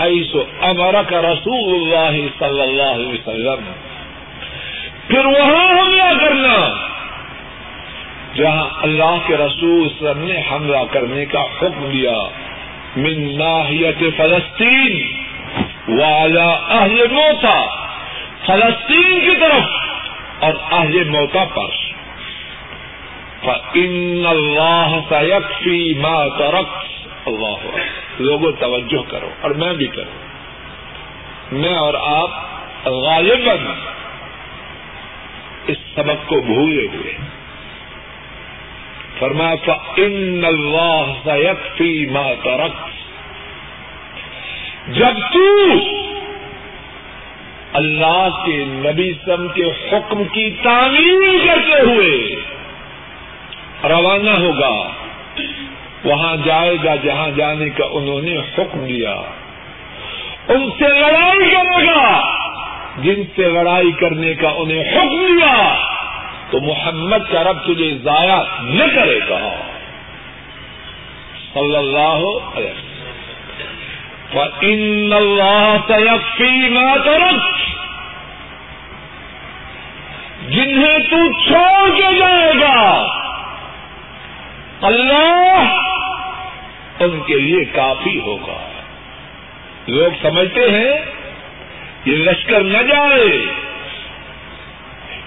ہے سو امر کا رسول اللہ صلی اللہ علیہ وسلم. پھر وہاں حملہ کرنا؟ جہاں اللہ کے رسول سب نے حملہ کرنے کا حکم دیا، من ناحیت فلسطین والا اہل موتا فلسطین کی طرف اور اہل موتا پر۔ ان اللہ سیکفی ما ترک اللہ لوگوں توجہ کرو اور میں بھی کروں۔ میں اور آپ غالباً اس سبق کو بھولے ہوئے۔ فرمایا ان اللہ سیکفی ما ترک جب تو اللہ کے نبی سم کے حکم کی تعمیر کرتے ہوئے روانہ ہوگا۔ وہاں جائے گا جہاں جانے کا انہوں نے حکم دیا۔ ان سے لڑائی کرے گا۔ جن سے لڑائی کرنے کا انہیں حکم دیا، تو محمد کا رب تجھے ضائع نہ کرے گا۔ صلی اللہ علیہ ان اللہ تیقی نہ ترک جنہیں تو چھوڑ کے جائے گا، اللہ ان کے لیے کافی ہوگا۔ لوگ سمجھتے ہیں، یہ لشکر نہ جائے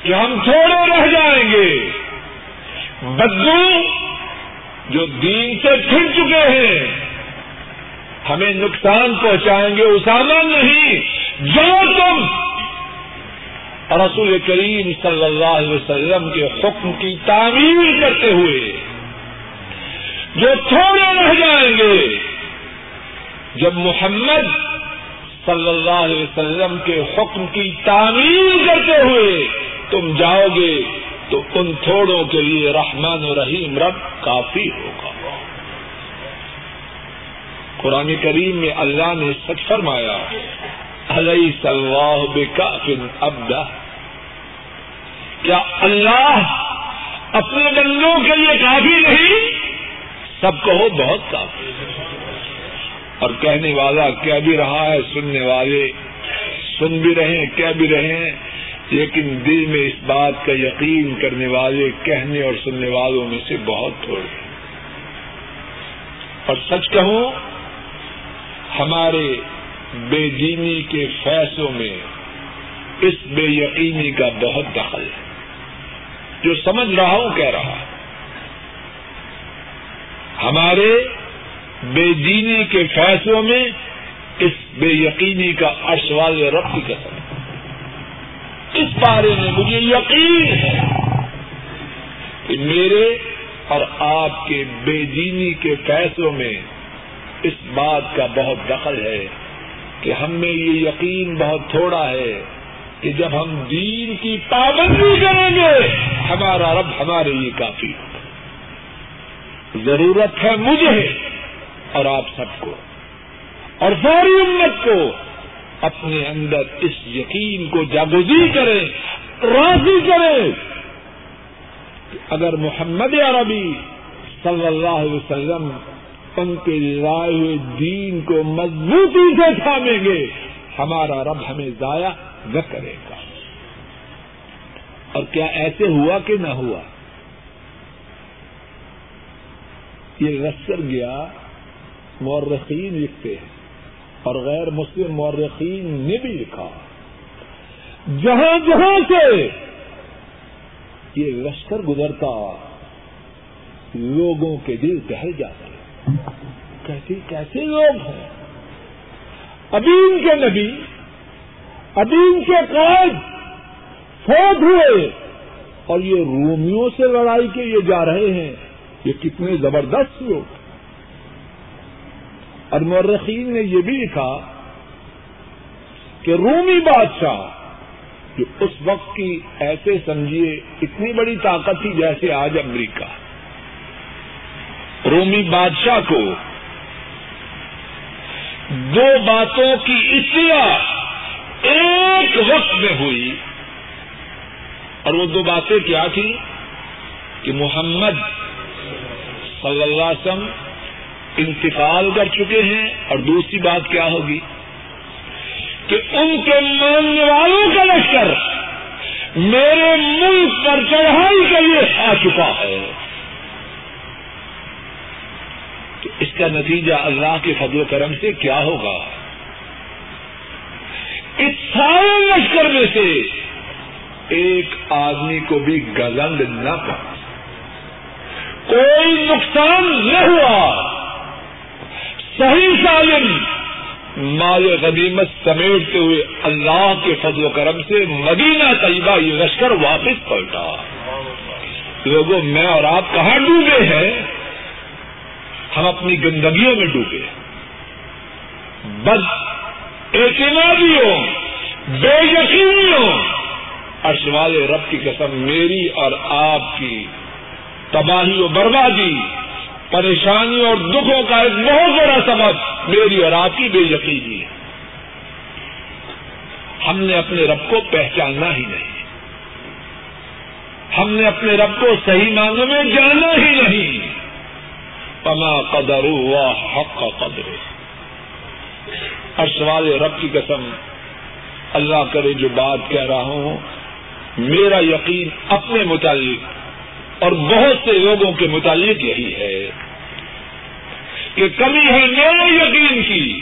کہ ہم تھوڑے رہ جائیں گے۔ بدو جو دین سے پھر چکے ہیں، ہمیں نقصان پہنچائیں گے، اسامہ نہیں، جو تم۔ رسول کریم صلی اللہ علیہ وسلم کے حکم کی تعمیر کرتے ہوئے جو تھوڑے رہ جائیں گے۔ جب محمد صلی اللہ علیہ وسلم کے حکم کی تعمیر کرتے ہوئے تم جاؤ گے، تو ان تھوڑوں کے لیے رحمان و رحیم رب کافی ہوگا۔ قرآن کریم میں اللہ نے سچ فرمایا علیہ صلاح بے کافن ابدا کیا اللہ اپنے بندوں کے لیے کافی نہیں؟ سب کہو بہت کافی اور کہنے والا کیا بھی رہا ہے، سننے والے سن بھی رہے کیا بھی رہے لیکن دل میں اس بات کا یقین کرنے والے، کہنے اور سننے والوں میں سے بہت تھوڑے اور سچ کہوں، ہمارے بے دینی کے فیصلوں میں اس بے یقینی کا بہت دخل ہے۔ جو سمجھ رہا ہوں، کہہ رہا ہمارے بے دینی کے فیصلوں میں اس بے یقینی کا عرش والے رب کی قسم اس بارے میں مجھے یقین ہے کہ میرے اور آپ کے بے دینی کے فیصلوں میں اس بات کا بہت دخل ہے کہ ہم میں یہ یقین بہت تھوڑا ہے کہ جب ہم دین کی پابندی کریں گے، ہمارا رب ہمارے لیے کافی ضرورت ہے مجھے اور آپ سب کو اور ساری امت کو اپنے اندر اس یقین کو جاگوزی کریں، راضی کریں اگر محمد عربی صلی اللہ علیہ وسلم ان کے لائے ہوئے دین کو مضبوطی سے تھامیں گے، ہمارا رب ہمیں ضائع نہ کرے گا۔ اور کیا ایسے ہوا کہ نہ ہوا؟ یہ لشکر گیا، مورخین لکھتے ہیں اور غیر مسلم مورخین نے بھی لکھا۔ جہاں جہاں سے یہ لشکر گزرتا، لوگوں کے دل ٹہل جاتے کیسے کیسے لوگ ہیں؟ ابین کے نبی، ابین کے قائد فوت ہوئے اور یہ رومیوں سے لڑائی کے لیے جا رہے ہیں۔ یہ کتنے زبردست لوگ اور مورخین نے یہ بھی لکھا کہ رومی بادشاہ جو اس وقت کی ایسے سمجھیے اتنی بڑی طاقت تھی جیسے آج امریکہ۔ رومی بادشاہ کو دو باتوں کی اطلاع ایک وقت میں ہوئی اور وہ دو باتیں کیا تھی کہ محمد صلی اللہ علیہ وسلم انتقال کر چکے ہیں اور دوسری بات کیا ہوگی کہ ان کے ماننے والوں کا لشکر میرے ملک پر چڑھائی کے لیے آ چکا ہے۔ تو اس کا نتیجہ اللہ کے فضل و کرم سے کیا ہوگا؟ اس سارے لشکر میں سے ایک آدمی کو بھی گلند نہ پڑا کوئی نقصان نہ ہوا۔ صحیح سالم مال غنیمت سمیٹتے ہوئے اللہ کے فضل و کرم سے مدینہ طیبہ یہ لشکر واپس پلٹا۔ لوگوں، میں اور آپ کہاں ڈوبے ہیں؟ ہم اپنی گندگیوں میں ڈوبے بد اعتمادیوں، بے یقینیوں ارشوال رب کی قسم میری اور آپ کی۔ تباہی و بربادی، پریشانی اور دکھوں کا ایک بہت بڑا سبب میری اور آپ کی بے یقینی ہے۔ ہم نے اپنے رب کو پہچاننا ہی نہیں۔ ہم نے اپنے رب کو صحیح معنوں میں جانا ہی نہیں۔ پما قدر ہوا حق کا قدر اور سوال رب کی قسم، اللہ کرے جو بات کہہ رہا ہوں، میرا یقین اپنے متعلق اور بہت سے لوگوں کے متعلق یہی ہے کہ کمی ہے میرے یقین کی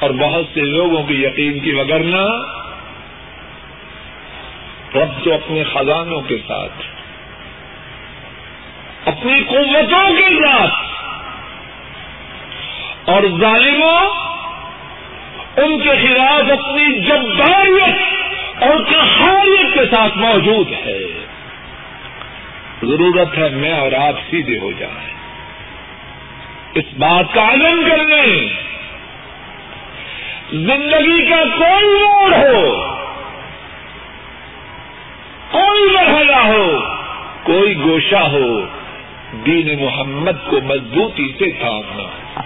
اور بہت سے لوگوں کی یقین کی وگرنہ رب تو اپنے خزانوں کے ساتھ، اپنی قوتوں کے ساتھ اور ظالموں ان کے خلاف اپنی جبداریت اور کہاریت کے ساتھ موجود ہے۔ ضرورت ہے، میں اور آپ سیدھے ہو جائیں۔ اس بات کا علم کرنے زندگی کا کوئی موڑ ہو، کوئی مرحلہ ہو، کوئی گوشہ ہو، دین محمد کو مضبوطی سے تھامنا۔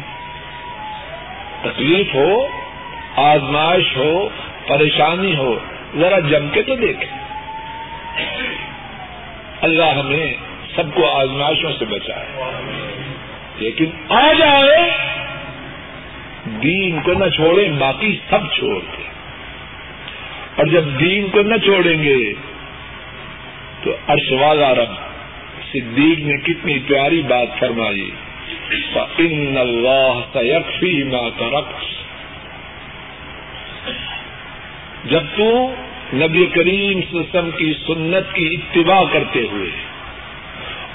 تکلیف ہو، آزمائش ہو، پریشانی ہو، ذرا جم کے تو دیکھیں۔ اللہ ہمیں سب کو آزمائشوں سے بچائے۔ لیکن آ جائے، دین کو نہ چھوڑیں، باقی سب چھوڑ دیں۔ اور جب دین کو نہ چھوڑیں گے، تو ارشوالا رب صدیق نے کتنی پیاری بات فرمائی۔ ان اللہ سیکفی ما ترقص جب تو نبی کریم سسم کی سنت کی اتباع کرتے ہوئے،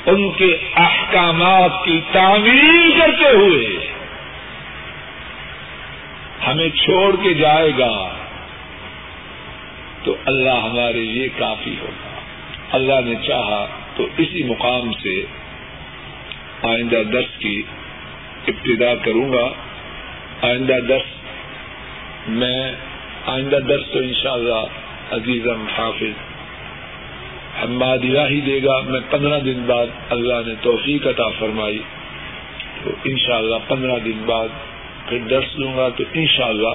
ان کے احکامات کی تعمیر کرتے ہوئے، ہمیں چھوڑ کے جائے گا، تو اللہ ہمارے لیے کافی ہوگا۔ اللہ نے چاہا تو اسی مقام سے آئندہ درس کی ابتدا کروں گا۔ آئندہ درس میں، آئندہ درس تو انشاءاللہ عزیزم حافظ حماد ہی دے گا، میں پندرہ دن بعد اللہ نے توفیق عطا فرمائی۔ تو انشاءاللہ پندرہ دن بعد پھر درس لوں گا، تو انشاءاللہ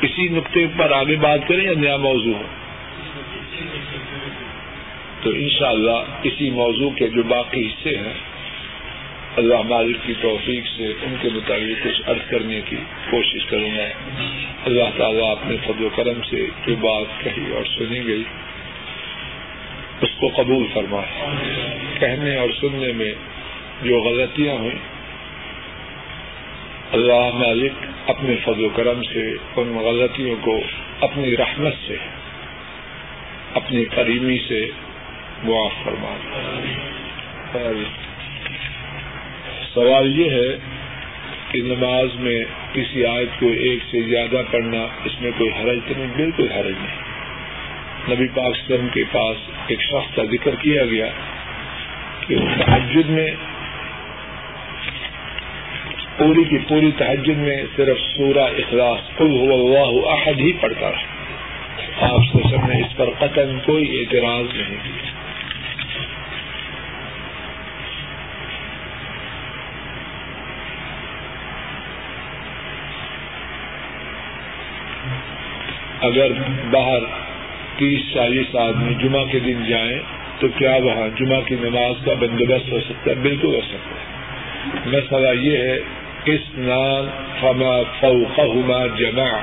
اسی نقطے پر آگے بات کریں یا نیا موضوع؟ ہو تو انشاءاللہ اسی موضوع کے جو باقی حصے ہیں اللہ مالک کی توفیق سے ان کے مطابق کچھ عرض کرنے کی کوشش کروں گا۔ اللہ تعالیٰ اپنے فضل و کرم سے جو بات کہی اور سنی گئی، اس کو قبول فرمائے۔ کہنے اور سننے میں جو غلطیاں ہوئیں، اللہ مالک اپنے فضل و کرم سے ان غلطیوں کو اپنی رحمت سے، اپنی کریمی سے معاف فرما سوال یہ ہے کہ نماز میں کسی آیت کو ایک سے زیادہ پڑھنا، اس میں کوئی حرج تو نہیں، بالکل حرج نہیں۔ نبی پاک وسلم کے پاس ایک شخص کا ذکر کیا گیا کہ تحجد میں، پوری کی پوری تحجد میں صرف سورہ اخلاص قل هو اللہ احد ہی پڑھتا رہا۔ آپ سب نے اس پر قطن کوئی اعتراض نہیں کیا۔ اگر باہر تیس چالیس آدمی جمعہ کے دن جائیں تو کیا وہاں جمعہ کی نماز کا بندوبست ہو سکتا ہے؟ بالکل ہو سکتا ہے۔ مسئلہ یہ ہے اس نام فما فوقہما جمع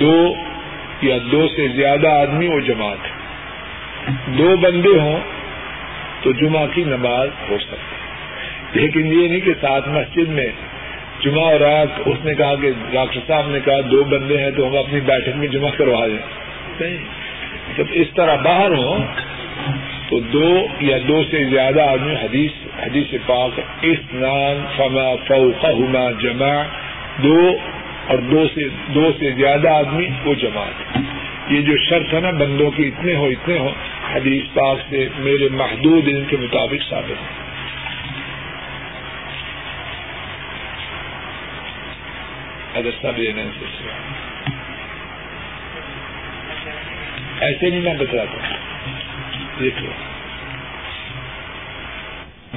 دو یا دو سے زیادہ آدمی وہ جماعت ہے۔ دو بندے ہوں تو جمعہ کی نماز ہو سکتی ہے۔ لیکن یہ نہیں کہ ساتھ مسجد میں جمعہ اور رات اس نے کہا کہ ڈاکٹر صاحب نے کہا دو بندے ہیں تو ہم اپنی بیٹھک میں جمع کروا دیں۔ جب اس طرح باہر ہوں تو دو یا دو سے زیادہ آدمی حدیث حدیث پاک اس نام فما فوقہما جمع۔ دو اور دو سے دو سے زیادہ آدمی وہ جماعت یہ جو شرط ہے نا بندوں کی اتنے ہو اتنے ہو حدیث پاک سے میرے محدود ان کے مطابق ثابت ہے۔ اگر سب لینا ایسے نہیں میں بتلاتا۔ دیکھ لو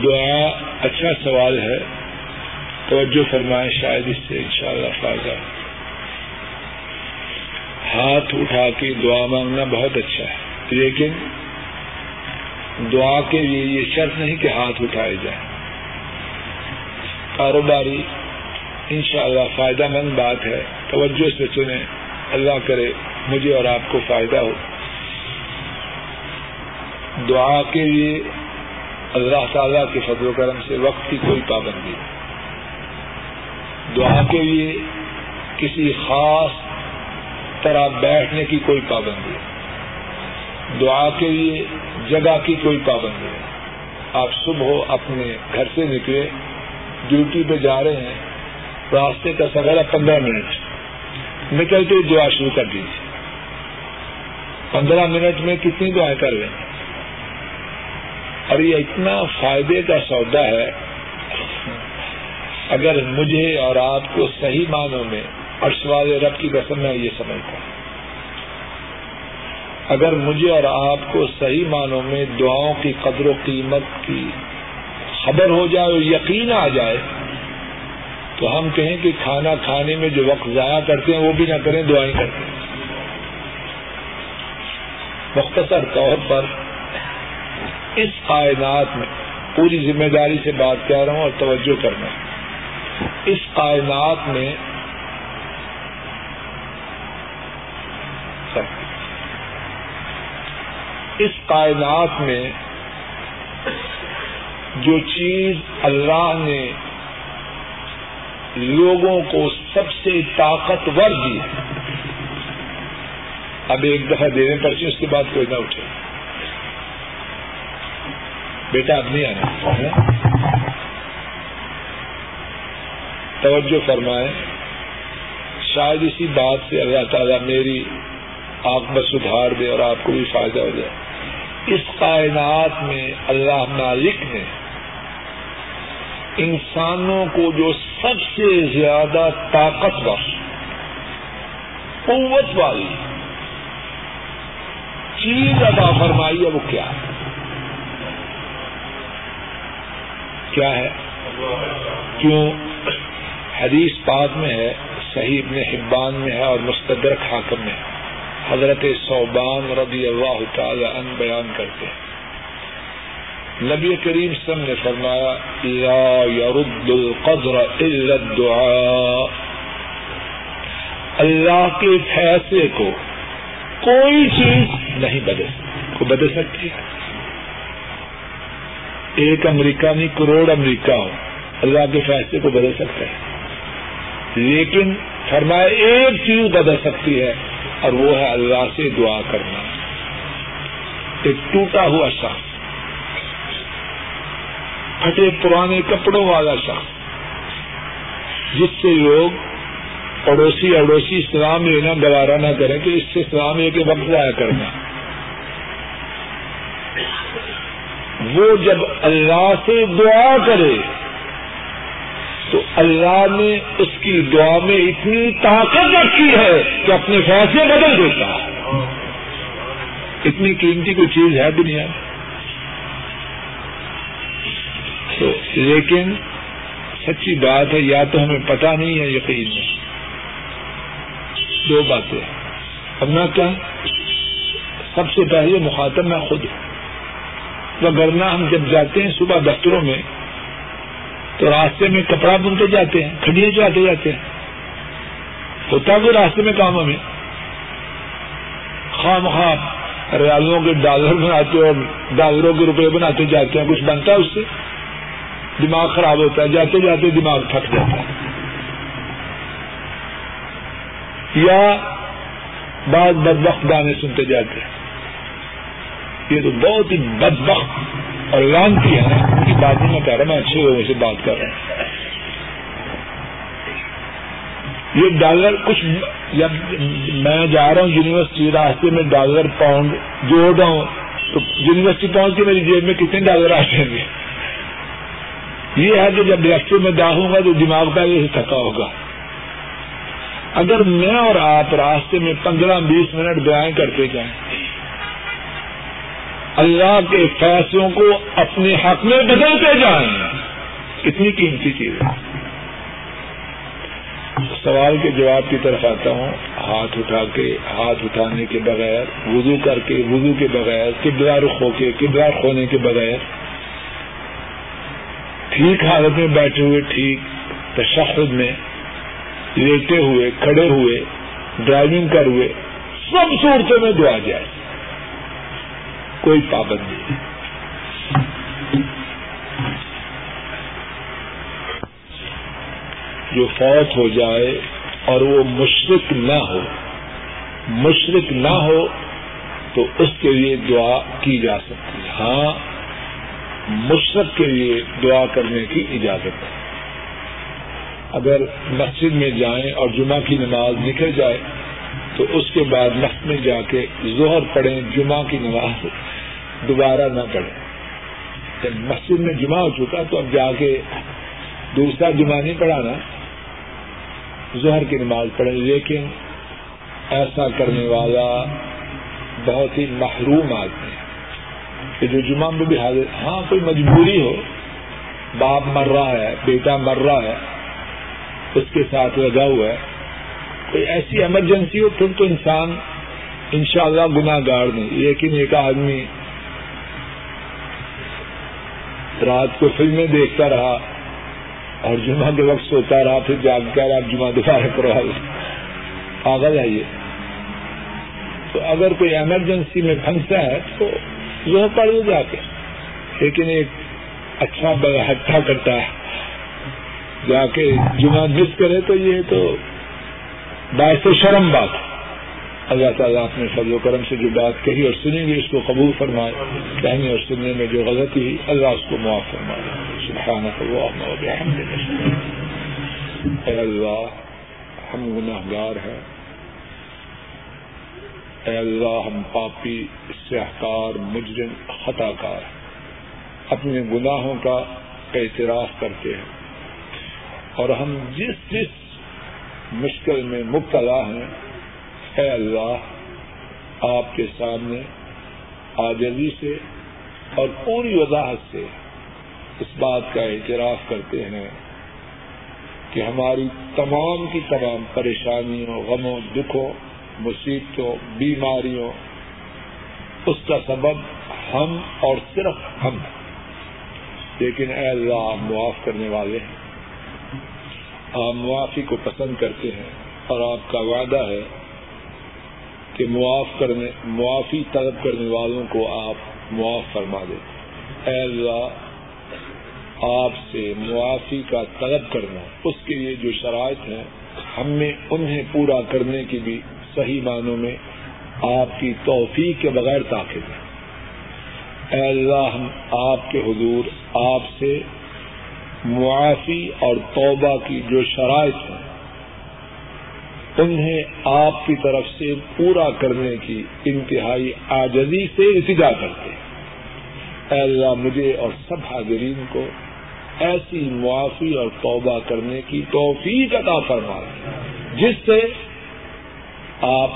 دعا اچھا سوال ہے۔ توجہ فرمائے شاید اس سے انشاءاللہ فائدہ۔ ہاتھ اٹھا کے دعا مانگنا بہت اچھا ہے۔ لیکن دعا کے لیے یہ شرط نہیں کہ ہاتھ اٹھائے جائیں۔ کاروباری انشاءاللہ فائدہ مند بات ہے۔ توجہ سے سنیں۔ اللہ کرے مجھے اور آپ کو فائدہ ہو۔ دعا کے لیے اللہ تعالی کے فضل و کرم سے وقت کی کوئی پابندی نہیں۔ دعا کے لیے کسی خاص طرح بیٹھنے کی کوئی پابندی دعا کے لیے جگہ کی کوئی پابندی نہیں۔ آپ صبح اپنے گھر سے نکلے، ڈیوٹی پہ جا رہے ہیں راستے کا سفر ہے، پندرہ منٹ۔ نکلتے دعا شروع کر دیجیے پندرہ منٹ میں کتنی دعائیں کر لیں؟ اور یہ اتنا فائدے کا سودا ہے، اگر مجھے اور آپ کو صحیح معنوں میں ارسواد رب کی قسم میں یہ سمجھتا ہوں۔ اگر مجھے اور آپ کو صحیح معنوں میں دعاؤں کی قدر و قیمت کی خبر ہو جائے اور یقین آ جائے تو ہم کہیں کہ کھانا کھانے میں جو وقت ضائع کرتے ہیں وہ بھی نہ کریں، دعائیں کرتے ہیں۔ مختصر طور پر اس کائنات میں پوری ذمہ داری سے بات کہہ رہا ہوں اور توجہ کرنا اس کائنات میں اس کائنات میں جو چیز اللہ نے لوگوں کو سب سے طاقتور دی ہے۔ اب ایک دفعہ دینے پر اس کے بعد کوئی نہ اٹھے۔ بیٹا اب نہیں آنا۔ توجہ فرمائے شاید اسی بات سے اللہ تعالیٰ میری آپ میں سدھار دے اور آپ کو بھی فائدہ ہو جائے۔ اس کائنات میں اللہ مالک نے انسانوں کو جو سب سے زیادہ طاقتور قوت والی چیز ادا فرمائی ہے وہ کیا ہے؟ کیا ہے؟ کیوں؟ حدیث پاک میں ہے، صحیح ابن حبان میں ہے اور مستدرک حاکم میں ہے۔ حضرت صوبان رضی اللہ تعالی ان بیان کرتے ہیں۔ نبی کریم سم نے فرمایا، لا يرد القدر الا الدعاء. اللہ کے فیصلے کو کوئی چیز نہیں بدل کو بدل سکتی ایک امریکہ نہیں، کروڑ امریکہ ہو، اللہ کے فیصلے کو بدل سکتا ہے۔ لیکن فرمایا، ایک چیز بدل سکتی ہے، اور وہ ہے اللہ سے دعا کرنا۔ ایک ٹوٹا ہوا شخص۔ پھٹے پرانے کپڑوں والا شخص، جس سے لوگ اڑوسی اڑوسی سلام لینا گوارا نہ کریں کہ اس سے سلام لے کے وقت ضائع کرنا وہ جب اللہ سے دعا کرے، تو اللہ نے اس کی دعا میں اتنی طاقت رکھی ہے کہ اپنے فیصلے بدل دیتا ہے۔ اتنی قیمتی کوئی چیز ہے دنیا میں؟ لیکن سچی بات ہے، یا تو ہمیں پتا نہیں ہے یقین نہیں۔ دو باتیں۔ اب میں کیا، سب سے پہلے مخاطب میں خود۔ وغیرہ ہم جب جاتے ہیں صبح دفتروں میں، تو راستے میں کپڑا بنتے جاتے ہیں کھڑیاں چلاتے جاتے ہیں۔ ہوتا کوئی راستے میں کام ہمیں خواہ مخواہ ریالوں کے ڈالر بناتے اور ڈالروں کے روپے بناتے جاتے ہیں، کچھ بنتا ہے اس سے؟ دماغ خراب ہوتا ہے، جاتے جاتے دماغ تھک جاتا ہے۔ یا بعض بد وقت گانے سنتے جاتے ہیں۔ یہ تو بہت ہی بد اور لانتی ہے ان کی بات میں کہہ رہا میں اچھے لوگوں سے بات کر رہا ہوں۔ یہ ڈالر کچھ جب میں جا رہا ہوں یونیورسٹی، راستے میں ڈالر پاؤنڈ جوڑ رہا ہوں، تو یونیورسٹی پہنچ کے میری جیب میں کتنے ڈالر آ جائیں گے؟ یہ ہے کہ جب راستے میں داخوں گا تو دماغ پہلے سے تھکا ہوگا؟ اگر میں اور آپ راستے میں پندرہ بیس منٹ دعائیں کرتے جائیں، اللہ کے فیصلوں کو اپنے حق میں بدلتے جائیں کتنی قیمتی چیز ہے۔ سوال کے جواب کی طرف آتا ہوں، ہاتھ اٹھا کے، ہاتھ اٹھانے کے بغیر، وضو کر کے، وضو کے بغیر کبلا رخ ہو کے کبلا کھونے کے بغیر۔ ٹھیک حالت میں بیٹھے ہوئے، ٹھیک تشخد میں، لیٹے ہوئے، کھڑے ہوئے ڈرائیونگ کر ہوئے، سب صورتوں میں دعا جائے کوئی پابندی نہیں۔ جو فوت ہو جائے اور وہ مشرق نہ ہو مشرق نہ ہو تو تو اس کے لیے دعا کی جا سکتی ہے۔ ہاں مشرق کے لیے دعا کرنے کی اجازت ہے۔ اگر مسجد میں جائیں اور جمعہ کی نماز نکل جائے، تو اس کے بعد مسجد میں جا کے زہر پڑھیں، جمعہ کی نماز دوبارہ نہ پڑھیں۔ جب مسجد میں جمعہ ہو چکا، تو اب جا کے دوسرا جمعہ نہیں پڑھانا، ظہر کی نماز پڑھیں۔ لیکن ایسا کرنے والا بہت ہی محروم آدمی ہے۔ کہ جو جمعہ میں بھی حاضر ہاں کوئی مجبوری ہو، باپ مر رہا ہے، بیٹا مر رہا ہے، اس کے ساتھ لگا ہوا ہے، کوئی ایسی ایمرجنسی ہو، پھر تو انسان انشاءاللہ اللہ گناہ گار نہیں۔ لیکن ایک آدمی رات کو فلمیں دیکھتا رہا اور جمعہ کے وقت سوتا رہا، پھر جاگ کر آپ جمعہ دوبارہ کروا آگا جائیے تو اگر کوئی ایمرجنسی میں پھنسا ہے تو وہ پڑھ لو جا کے لیکن ایک اچھا ہٹا کرتا ہے۔ جا کے جمعہ مس کرے تو یہ تو باعث شرم بات ہے۔ اللہ تعالیٰ اپنے فضل و کرم سے جو بات کہی اور سنیں گے اس کو قبول فرمائے۔ کہنے اور سننے میں جو غلطی ہوئی، اللہ اس کو معاف فرمائے۔ اے اللہ، ہم گناہ گار ہیں۔ اے اللہ، ہم پاپی سیاحکار مجرم خطا کار اپنے گناہوں کا اعتراف کرتے ہیں۔ اور ہم جس جس مشکل میں مبتلا ہیں، اے اللہ، آپ کے سامنے آجزی سے اور پوری وضاحت سے اس بات کا اعتراف کرتے ہیں کہ ہماری تمام کی تمام پریشانیوں، غموں، دکھوں مصیبتوں، بیماریوں، اس کا سبب ہم اور صرف ہم لیکن اے اللہ، آپ معاف کرنے والے ہیں۔ آپ معافی کو پسند کرتے ہیں اور آپ کا وعدہ ہے کہ معاف کرنے، معافی طلب کرنے والوں کو آپ معاف فرما دیں۔ اے اللہ، آپ سے معافی کا طلب کرنا، اس کے لیے جو شرائط ہیں، ہم نے انہیں پورا کرنے کی بھی صحیح معنوں میں آپ کی توفیق کے بغیر طاقت ہے۔ اے اللہ، ہم آپ کے حضور، آپ سے معافی اور توبہ کی جو شرائط ہیں، انہیں آپ کی طرف سے پورا کرنے کی انتہائی آجزی سے التجا کرتے اے اللہ، مجھے اور سب حاضرین کو ایسی معافی اور توبہ کرنے کی توفیق عطا فرما۔ جس سے آپ